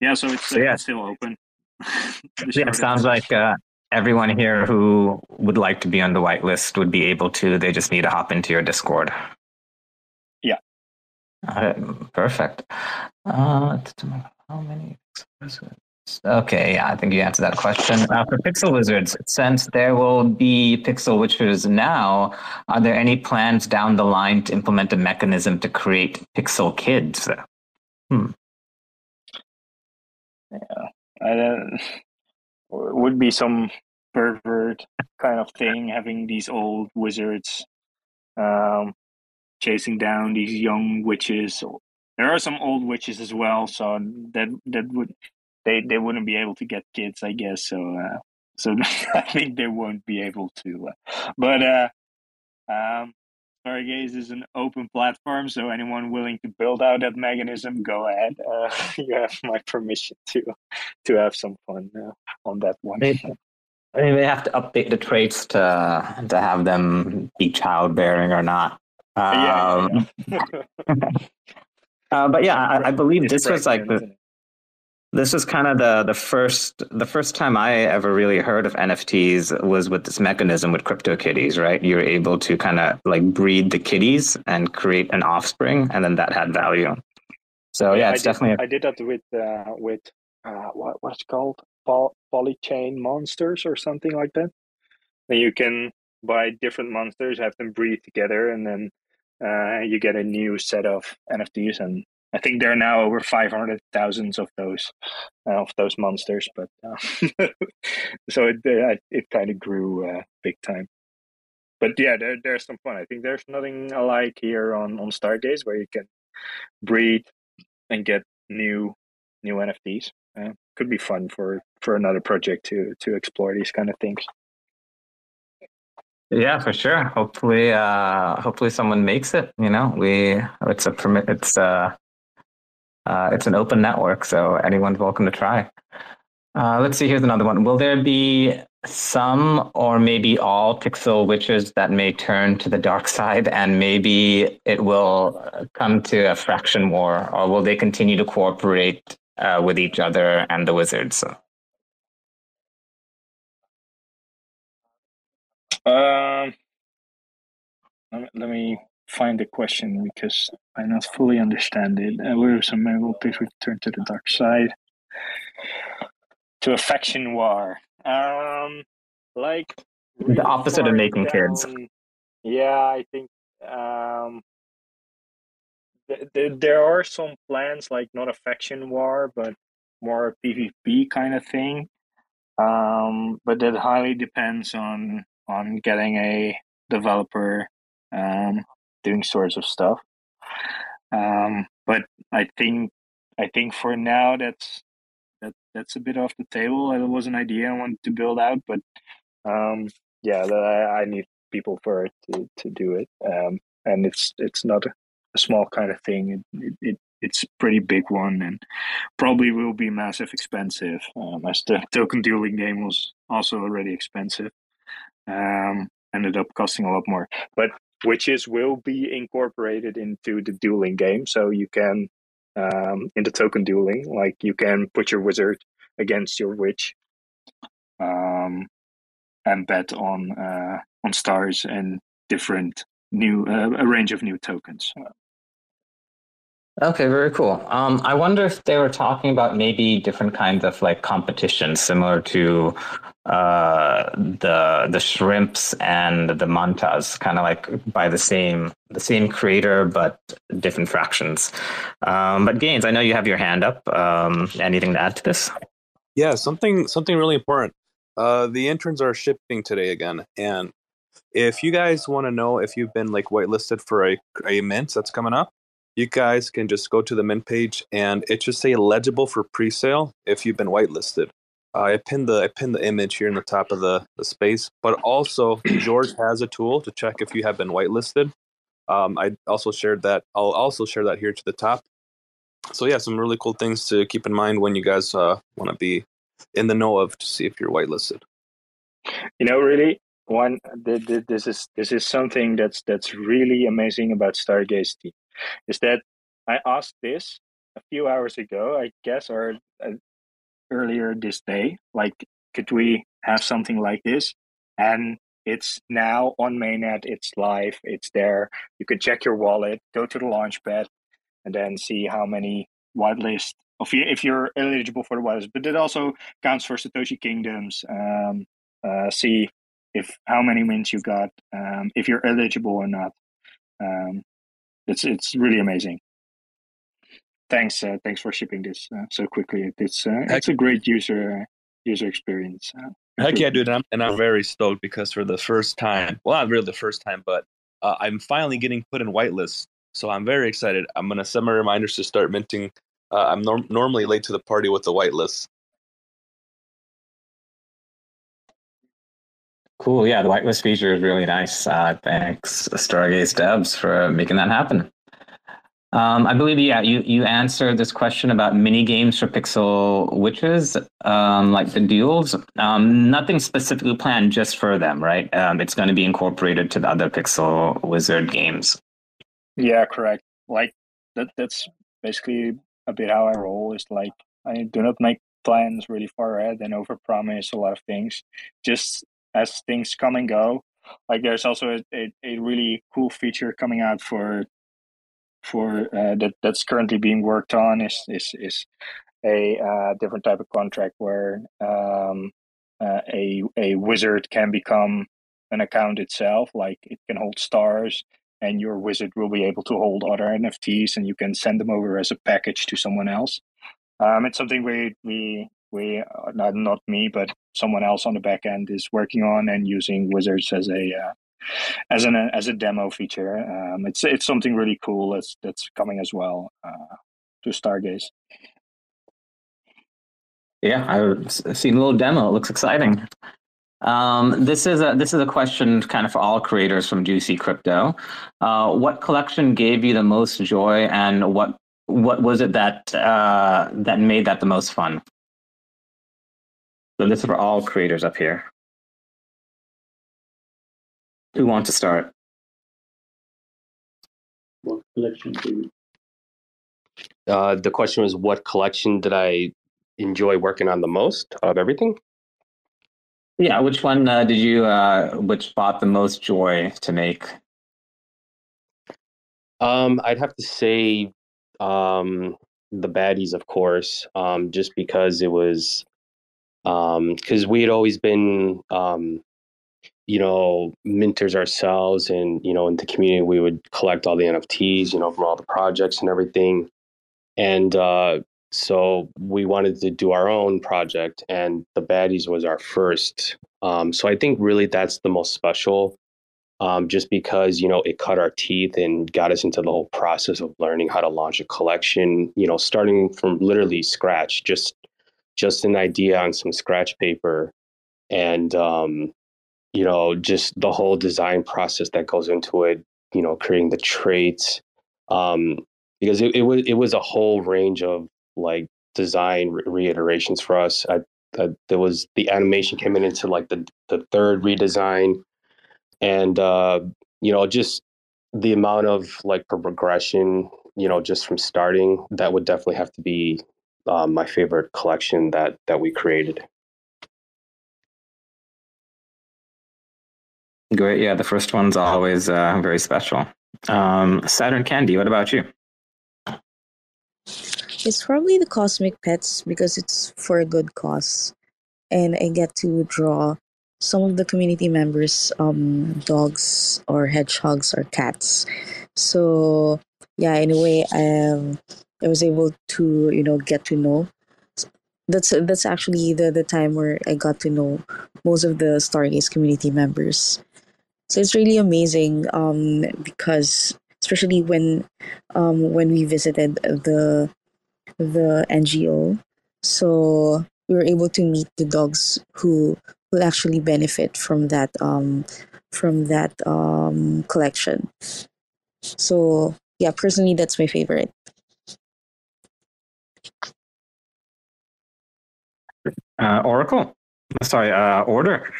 yeah, so it's, yeah. uh, still open. *laughs* Yeah, it sounds like uh, everyone here who would like to be on the whitelist would be able to. They just need to hop into your Discord. Yeah. Uh, perfect. Uh, how many? Okay, yeah, I think you answered that question. Uh, for Pixel Wizards, since there will be Pixel Witchers now, are there any plans down the line to implement a mechanism to create Pixel Kids? Hmm. Yeah, I don't, would be some pervert kind of thing having these old wizards um, chasing down these young witches. There are some old witches as well, so that that would they they wouldn't be able to get kids, I guess. So uh, so *laughs* I think they won't be able to. Uh, but uh, um, Stargaze is an open platform, so anyone willing to build out that mechanism, go ahead. Uh, *laughs* you have my permission to to have some fun uh, on that one. They- I mean, they have to update the traits to to have them be childbearing or not. Yeah, Um, yeah, *laughs* uh, but yeah, I, I believe It's this was like the, this was kind of the the first the first time I ever really heard of NFTs was with this mechanism with CryptoKitties, right? You're able to kind of like breed the kitties and create an offspring, and then that had value. So yeah, I it's did, definitely. I did that with uh, with uh, what what's it called Poly- polychain monsters or something like that. Then you can buy different monsters, have them breed together, and then uh, you get a new set of NFTs. And I think there are now over five hundred thousands of those uh, of those monsters. But uh, *laughs* so it uh, it kind of grew uh, big time. But yeah, there, there's some fun. I think there's nothing alike here on on Stargaze where you can breed and get new new NFTs. Uh, could be fun for for another project to to explore these kind of things. Yeah, for sure. Hopefully, uh, hopefully someone makes it. You know, we it's a permit. It's uh, uh, it's an open network, so anyone's welcome to try. Uh, let's see. Here's another one. Will there be some or maybe all pixel witches that may turn to the dark side, and maybe it will come to a fraction war, or will they continue to cooperate uh, with each other and the wizards? Um, let me, let me find the question because I not fully understand it. Uh, where some will pick return to the dark side to a faction war. Um, like The opposite of making kids. Yeah, I think um, th- th- there are some plans, like not a faction war, but more a PvP kind of thing. Um, but that highly depends on on getting a developer um, doing sorts of stuff. Um, but I think I think for now that's that that's a bit off the table. It was an idea I wanted to build out, but um, yeah, I I need people for it to, to do it, um, and it's it's not a, a small kind of thing. It, it, it it's a pretty big one, and probably will be massive expensive. Um, as the token dueling game was also already expensive, um, ended up costing a lot more. But witches will be incorporated into the dueling game, so you can um, in the token dueling, like you can put your wizard against your witch, um, and bet on uh, on stars and different new uh, a range of new tokens. Okay, very cool. Um, I wonder if they were talking about maybe different kinds of like competitions, similar to uh, the the shrimps and the mantas, kind of like by the same the same creator but different fractions. Um, but Gainz, I know you have your hand up. Um, anything to add to this? Yeah, something something really important. Uh, the interns are shipping today again, and if you guys want to know if you've been like whitelisted for a a mint that's coming up, you guys can just go to the mint page and it should say legible for pre-sale if you've been whitelisted. Uh, I pinned the I pinned the image here in the top of the, the space, but also *clears throat* George has a tool to check if you have been whitelisted. Um, I also shared that. I'll also share that here to the top. So yeah, some really cool things to keep in mind when you guys uh, want to be in the know of to see if you're whitelisted. You know, really, one th- th- this is this is something that's that's really amazing about Stargaze is that I asked this a few hours ago, I guess, or uh, earlier this day. Like, could we have something like this? And it's now on mainnet. It's live. It's there. You can check your wallet, go to the launchpad, and then see how many whitelist if you if you're eligible for the whitelist. But it also counts for Satoshi Kingdoms. Um, uh, see if how many wins you got, um, if you're eligible or not. Um, it's it's really amazing. Thanks, uh, thanks for shipping this uh, so quickly. It's uh, it's a great user user experience. Uh, Heck yeah, dude! And I'm, and I'm very stoked because for the first time, well, not really the first time, but uh, I'm finally getting put in whitelist. So I'm very excited. I'm gonna set my reminders to start minting. Uh, I'm norm- normally late to the party with the whitelist. Cool. Yeah, the whitelist feature is really nice. Uh, thanks, Stargaze devs, for making that happen. Um, I believe, yeah, you, you answered this question about mini games for Pixel Witches, um, like the duels. Um, nothing specifically planned just for them, right? Um, it's going to be incorporated to the other Pixel Wizard games. Yeah, correct. Like that. That's basically a bit how I roll. Is like I do not make plans really far ahead and overpromise a lot of things. Just as things come and go. Like there's also a, a, a really cool feature coming out for for uh, that that's currently being worked on is is is a uh, different type of contract where um, uh, a a wizard can become an account itself. Like it can hold stars, and your wizard will be able to hold other NFTs, and you can send them over as a package to someone else. Um, it's something we we we uh, not not me, but someone else on the back end is working on and using wizards as a uh, as an as a demo feature. Um, it's it's something really cool that's that's coming as well uh, to Stargaze. Yeah, I've seen a little demo. It looks exciting. Um, this is a this is a question kind of for all creators from Juicy Crypto. Uh, what collection gave you the most joy, and what what was it that uh, that made that the most fun? So this is for all creators up here. Who wants to start? What collection do you? Uh, the question was, what collection did I enjoy working on the most of everything? Yeah, which one uh, did you uh, which brought the most joy to make? Um, I'd have to say um, the baddies, of course, um, just because it was because we had always been um, you know minters ourselves, and you know in the community we would collect all the NFTs, you know, from all the projects and everything, and uh, so we wanted to do our own project, and the baddies was our first. Um, so I think really that's the most special um, just because you know it cut our teeth and got us into the whole process of learning how to launch a collection you know starting from literally scratch just just an idea on some scratch paper and um, you know just the whole design process that goes into it you know creating the traits um, because it, it was it was a whole range of like design re- reiterations for us. I, I, there was the animation came in into like the the third redesign and uh, you know just the amount of like progression you know just from starting that would definitely have to be um, my favorite collection that that we created Great. Yeah, the first one's always uh, very special. Um, Saturn Candy, what about you? It's probably the Cosmic Pets because it's for a good cause. And I get to draw some of the community members' um, dogs or hedgehogs or cats. So, yeah, in a way, I, um, I was able to, you know, get to know. That's that's actually the, the time where I got to know most of the Stargaze community members. So it's really amazing um, because especially when um, when we visited the the NGO. So we were able to meet the dogs who will actually benefit from that um, from that um, collection. So yeah, personally, that's my favorite. Uh, Oracle. Sorry, uh, Order.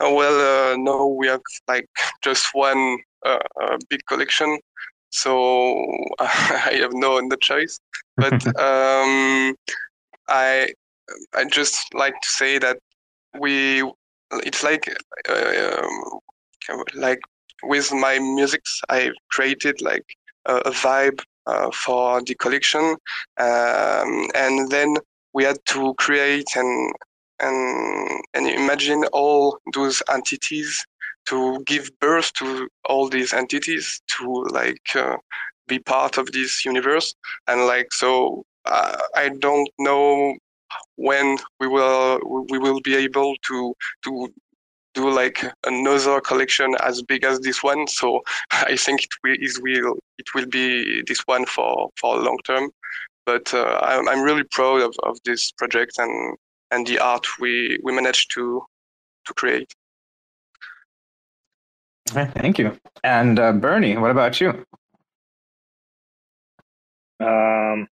Uh, well, uh, no, we have like just one uh, uh, big collection, so *laughs* I have no other choice. But *laughs* um, I I just like to say that we it's like uh, um, like with my music, I created like a, a vibe uh, for the collection, um, and then we had to create and and and imagine all those entities to give birth to all these entities to like uh, be part of this universe. And like so uh, i don't know when we will we will be able to to do like another collection as big as this one. So *laughs* i think it will it will it will be this one for for long term but uh, I'm, I'm really proud of, of this project and and the art we we managed to to create. Thank you. And uh, Bernie, what about you? Um,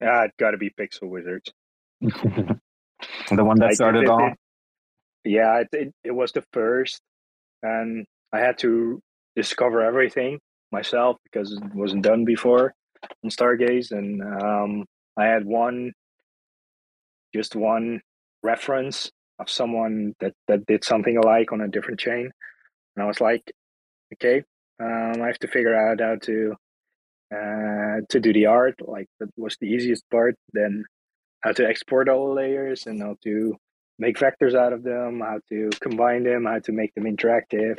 yeah, it's got to be Pixel Wizards. *laughs* the one that Like, started it- all. it- yeah, it, it it was the first, and I had to discover everything myself because it wasn't done before on Stargaze, and um, I had one, just one reference of someone that that did something alike on a different chain, and I was like, okay, um, I have to figure out how to uh, to do the art. Like that was the easiest part. Then how to export all the layers and how to make vectors out of them, how to combine them, how to make them interactive.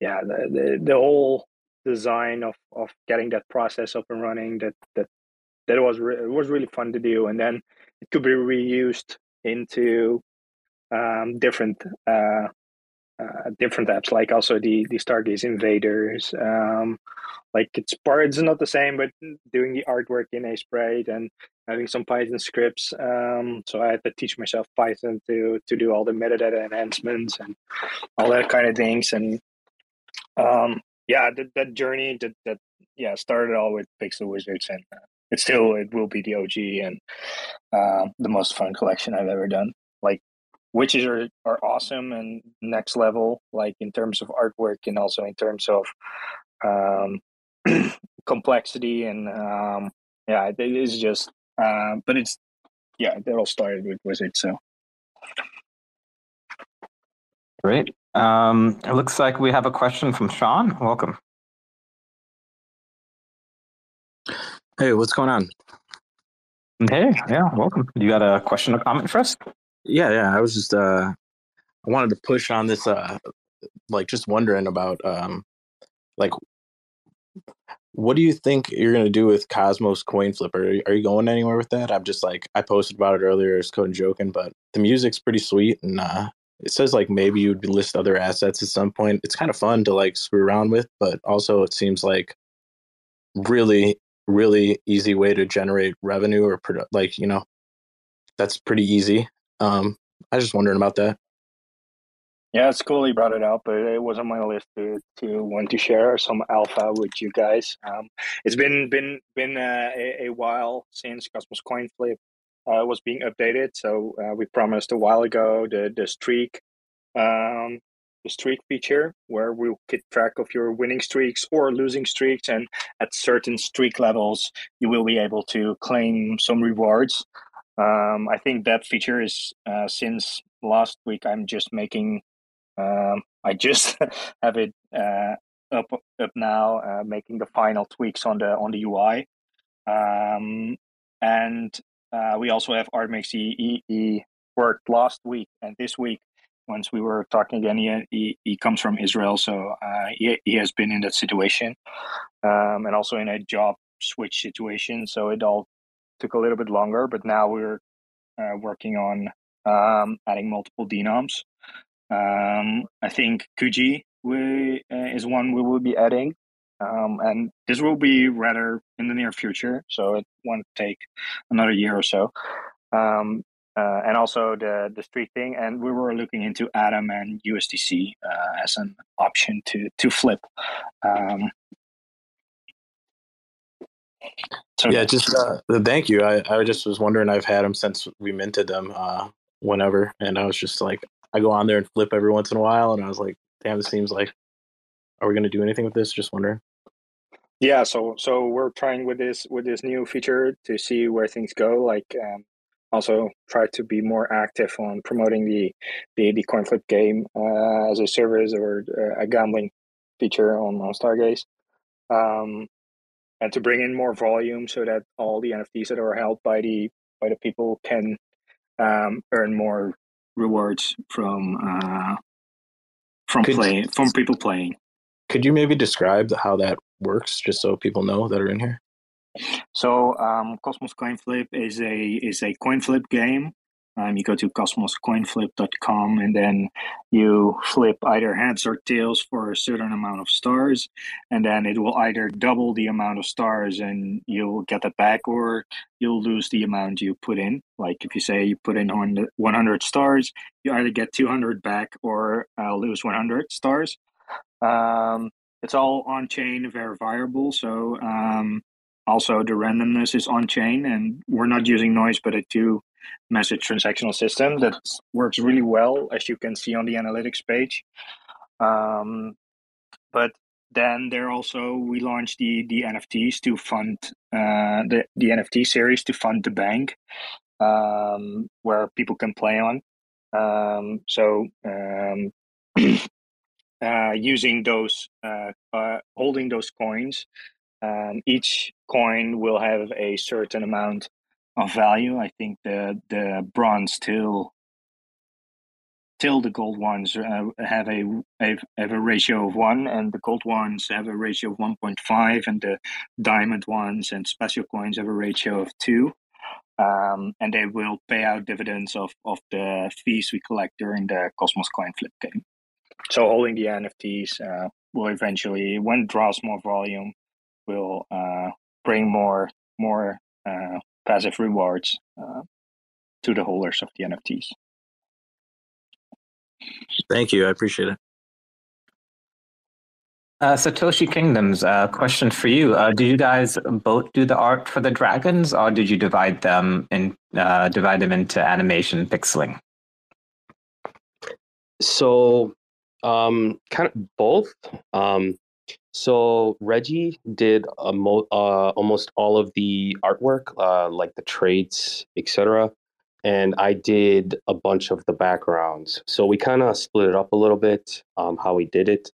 Yeah, the the, the whole design of, of getting that process up and running that that that was re- was really fun to do and then it could be reused into um, different uh, uh, different apps like also the the stargaze invaders um, like it's part it's not the same but doing the artwork in a sprite and having some python scripts um, so i had to teach myself python to to do all the metadata enhancements and all that kind of things and um, yeah that, that journey that that yeah started all with pixel wizards and uh, it still it will be the og and uh, the most fun collection i've ever done like witches are, are awesome and next level like in terms of artwork and also in terms of um, *clears throat* complexity and um, yeah it is just uh, but it's yeah it all started with wizards so Great. Um, it looks like we have a question from Sean. Welcome. Hey, what's going on? Hey, yeah, welcome. You got a question or comment for us? Yeah, yeah. I was just uh I wanted to push on this uh like just wondering about um like what do you think you're gonna do with Cosmos Coin Flip? Are you, are you going anywhere with that? I'm just like I posted about it earlier, it's code and joking, but the music's pretty sweet and uh it says like maybe you'd list other assets at some point. It's kind of fun to like screw around with, but also it seems like really really easy way to generate revenue or produ- like you know that's pretty easy. Um i was just wondering about that. Yeah it's cool you brought it up but it was on my list to to want to share some alpha with you guys. Um it's been been been uh, a, a while since cosmos coin flip uh, was being updated. So uh, we promised a while ago the the streak um the streak feature where we'll keep track of your winning streaks or losing streaks. And at certain streak levels you will be able to claim some rewards. Um, i think that feature is uh, since last week i'm just making um, i just *laughs* have it uh, up up now uh, making the final tweaks on the on the ui um, and uh, we also have artmix he, he worked last week and this week once we were talking again, he, he, he comes from Israel, so uh, he, he has been in that situation um, and also in a job switch situation. So it all took a little bit longer, but now we're uh, working on um, adding multiple denoms. Um, I think Kuji we, uh, is one we will be adding. Um, and this will be rather in the near future, so it won't take another year or so. Um, uh, and also the the streak thing. And we were looking into Atom and USDC uh, as an option to to flip. Um, so yeah, just uh, thank you. I, I just was wondering. I've had them since we minted them, uh, whenever, and I was just like, I go on there and flip every once in a while, and I was like, damn, this seems like, are we going to do anything with this? Just wondering. Yeah, so so we're trying with this with this new feature to see where things go. Like um, also try to be more active on promoting the the, the coin flip game uh, as a service or uh, a gambling feature on, on Stargaze. Um, and to bring in more volume so that all the NFTs that are held by the by the people can um, earn more rewards from uh, from could, play from people playing. Could you maybe describe how that works, just so people know that are in here? So um, Cosmos Coin Flip is a is a coin flip game. Um, you go to cosmoscoinflip.com and then you flip either heads or tails for a certain amount of stars, and then it will either double the amount of stars and you'll get that back, or you'll lose the amount you put in. Like if you say you put in 100 stars, you either get 200 back or uh, lose 100 stars. Um, it's all on chain, verifiable. So um, also, the randomness is on chain, and we're not using Nois, but a two message transactional system that works really well, as you can see on the analytics page. Um, but then there also we launched the the NFTs to fund uh, the the NFT series to fund the bank, um, where people can play on. Um, so um, *clears throat* uh, using those uh, uh, holding those coins um, each coin will have a certain amount of value. I think the the bronze till till the gold ones uh, have a, a have a ratio of one, and the gold ones have a ratio of one point five, and the diamond ones and special coins have a ratio of two. Um, and they will pay out dividends of, of the fees we collect during the Cosmos coin flip game. So holding the NFTs uh, will eventually, when it draws more volume, will uh, bring more more uh, passive rewards uh, to the holders of the NFTs. Thank you. I appreciate it. Uh, Satoshi Kingdoms, uh, question for you. Uh, do you guys both do the art for the dragons, or did you divide them and uh, divide them into animation pixeling? So, um, kind of both. Um, so Reggie did mo- uh, almost all of the artwork, uh, like the traits, etc and I did a bunch of the backgrounds. So we kind of split it up a little bit, um, how we did it.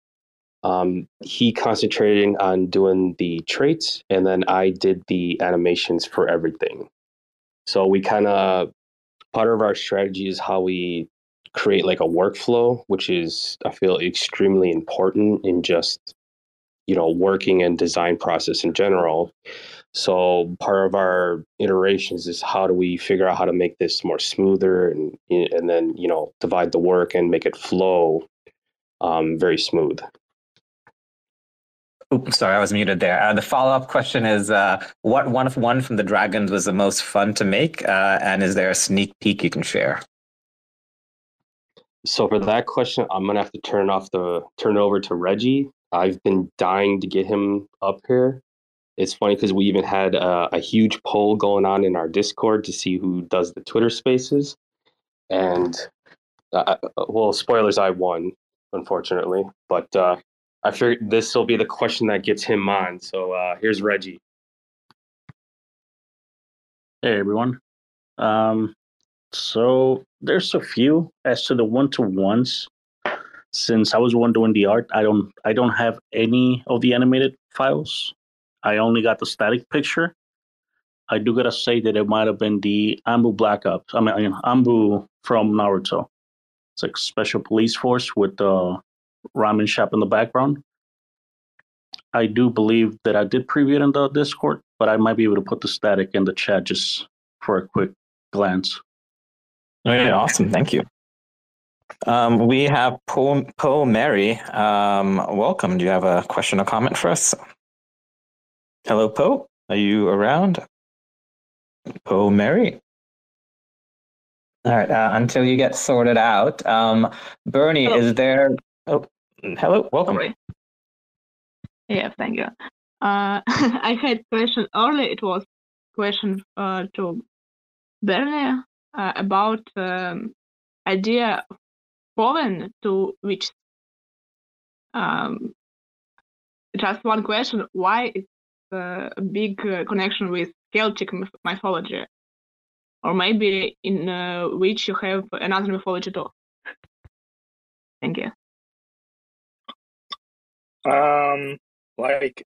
Um, he concentrating on doing the traits, and then I did the animations for everything. So we kind of part of our strategy is how we create like a workflow, which is I feel extremely important in just you know working and design process in general. So part of our iterations is how do we figure out how to make this more smoother and and then you know divide the work and make it flow um, very smooth. Oops, sorry, I was muted there. Uh, the follow up question is uh, what one of one from the dragons was the most fun to make, uh, and is there a sneak peek you can share? So for that question, I'm gonna have to turn off the turn over to Reggie. I've been dying to get him up here it's funny because we even had a, a, huge poll going on in our Discord to see who does the Twitter Spaces, and uh, uh well, spoilers, I won, unfortunately. But uh, I figured this will be the question that gets him on. So uh, here's Reggie. Hey everyone. Um, so there's a few as to the one to ones. Since I was one doing the art, I don't I don't have any of the animated files. I only got the static picture. I do gotta say that it might have been the Anbu Black Ops. I mean, Anbu from Naruto. It's like special police force with the ramen shop in the background. I do believe that I did preview it in the Discord, but I might be able to put the static in the chat just for a quick glance. Okay, awesome. Thank you. Um, we have Po, Po Mary. Um, welcome. Do you have a question or comment for us? Hello, Po. Are you around? Po Mary. All right. Uh, until you get sorted out, um, Bernie, hello. is there? Oh, hello. Welcome. Sorry. Yeah, thank you. Uh, *laughs* I had question earlier. It was question uh, to Bernie uh, about um, idea foreign to which um, just one question why it a big uh, connection with Celtic mythology, or maybe in uh, which you have another mythology too. Thank you. Um, like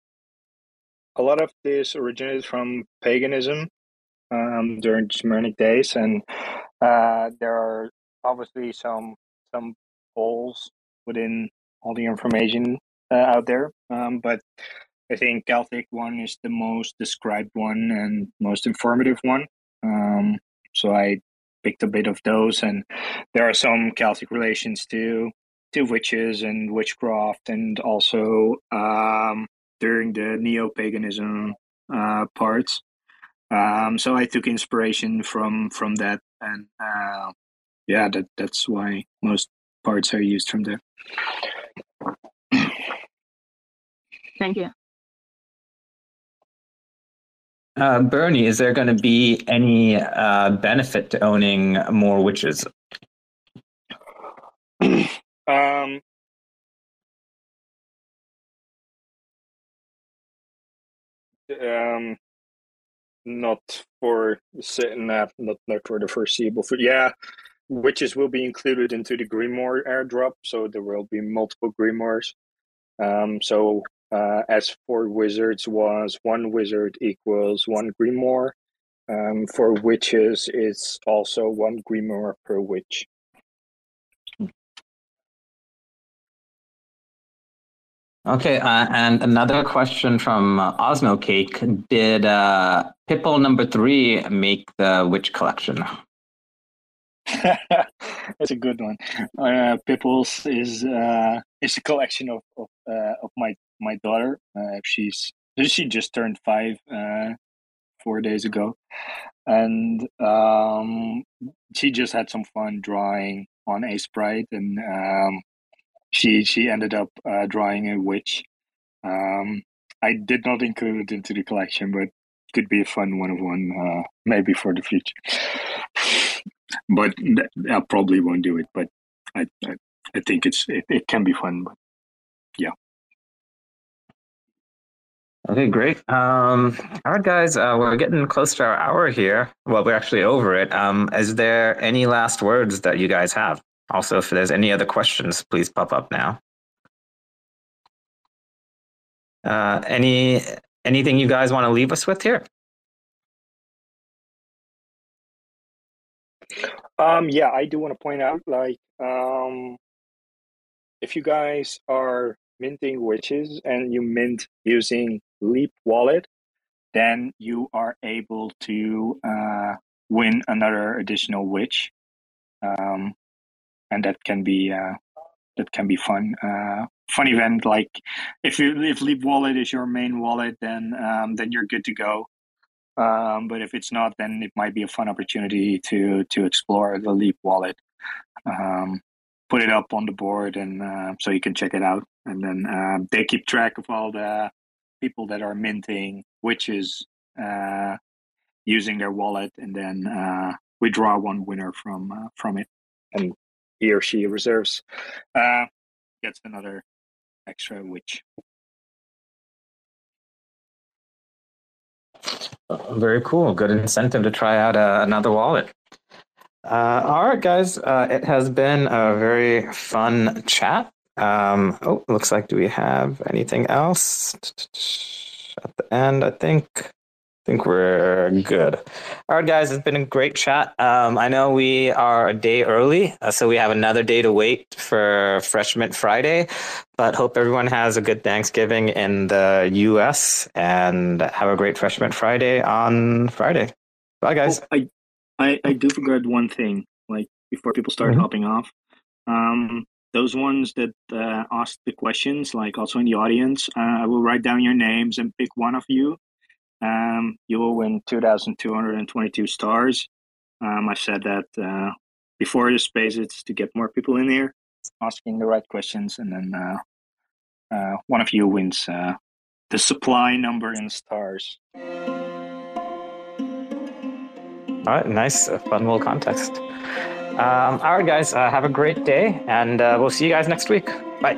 a lot of this originated from paganism um, during the Smyrnic days, and uh, there are obviously some some holes within all the information uh, out there. Um, but I think Celtic one is the most described one and most informative one. Um, so I picked a bit of those, and there are some Celtic relations to to witches and witchcraft, and also um, during the neo paganism uh, parts. Um, so I took inspiration from from that, and uh, yeah, that that's why most parts are used from there. Thank you. Uh, Bernie, is there going to be any uh, benefit to owning more witches? *clears throat* um, um, not for not not not for the foreseeable. For yeah, witches will be included into the Grimoire airdrop, so there will be multiple Grimoires. Um, so uh, as for wizards was one wizard equals one grimoire. Um, for witches, it's also one grimoire per witch. Okay, uh, and another question from uh, Osno Cake. Did uh, Pipple number three make the Witch collection? *laughs* That's a good one. Uh, Pipples is uh, a collection of of, uh, of my my daughter. Uh, she's she just turned five uh, four days ago, and um, she just had some fun drawing on a sprite, and um, she she ended up uh, drawing a witch. Um, I did not include it into the collection, but could be a fun one of one uh, maybe for the future. but I probably won't do it. But I I, I think it's it, it can be fun. But yeah. Okay, great. Um, all right, guys, uh, we're getting close to our hour here. Well, we're actually over it. Um, is there any last words that you guys have? Also, if there's any other questions, please pop up now. Uh, any anything you guys want to leave us with here? Um, yeah, I do want to point out, like, um, if you guys are minting witches and you mint using Leap Wallet, then you are able to uh, win another additional witch, um, and that can be uh, that can be fun. Uh, fun event like if you if Leap Wallet is your main wallet, then um, then you're good to go. Um, but if it's not, then it might be a fun opportunity to to explore the Leap wallet. Um, put it up on the board, and uh, so you can check it out. And then um, they keep track of all the people that are minting witches uh, using their wallet, and then uh, we draw one winner from uh, from it, and he or she reserves uh, gets another extra witch. Very cool. Good incentive to try out uh, another wallet. Uh, all right, guys. Uh, it has been a very fun chat. Um, oh, looks like do we have anything else at the end? I think think we're good. All right, guys, it's been a great chat. Um, I know we are a day early, uh, so we have another day to wait for Freshman Friday. But hope everyone has a good Thanksgiving in the U.S. and have a great Freshman Friday on Friday. Bye, guys. Oh, I, I I do forget one thing. Like before people start Mhm. hopping off, um, those ones that uh, asked the questions, like also in the audience, uh, I will write down your names and pick one of you. Um, you will win two thousand two hundred and twenty-two stars. Um, I said that uh, before the space. It's to get more people in here asking the right questions, and then uh, uh, one of you wins uh, the supply number in stars. All right, nice, uh, fun little context. Um, all right, guys, uh, have a great day, and we'll see you guys next week. Bye.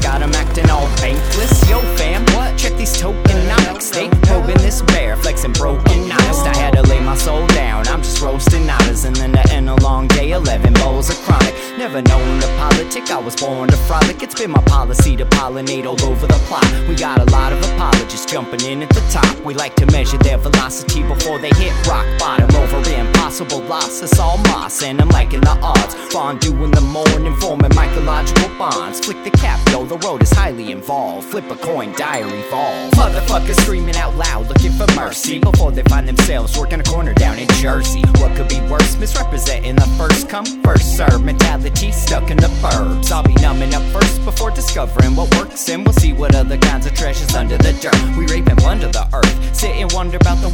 got 'em acting all bankless. Yo, fam, what? Check these tokenomics. They probing this bear, flexing broken honest. I had to lay my soul down. I'm just roasting nodders, and then to end a long day, 11 bowls of chronic. Never known to politic, I was born to frolic. It's been my policy to pollinate all over the plot. We got a lot of apologists jumping in at the top. We like to measure their velocity before they hit rock bottom over impossible loss. It's all moss, and I'm liking the odds. Fondue in the morning, forming mycological bonds. Flick the cap, yo, the road is highly involved. Flip a coin, diary fall. Motherfuckers screaming out loud, looking for mercy before they find themselves working a corner down in Jersey. What could be worse? Misrepresenting the first come, first serve mentality stuck in the burbs. I'll be numbing up first before discovering what works, and we'll see what other kinds of treasures under the dirt. We rape and plunder the earth, sit and wonder about the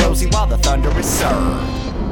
rosy while the thunder is served.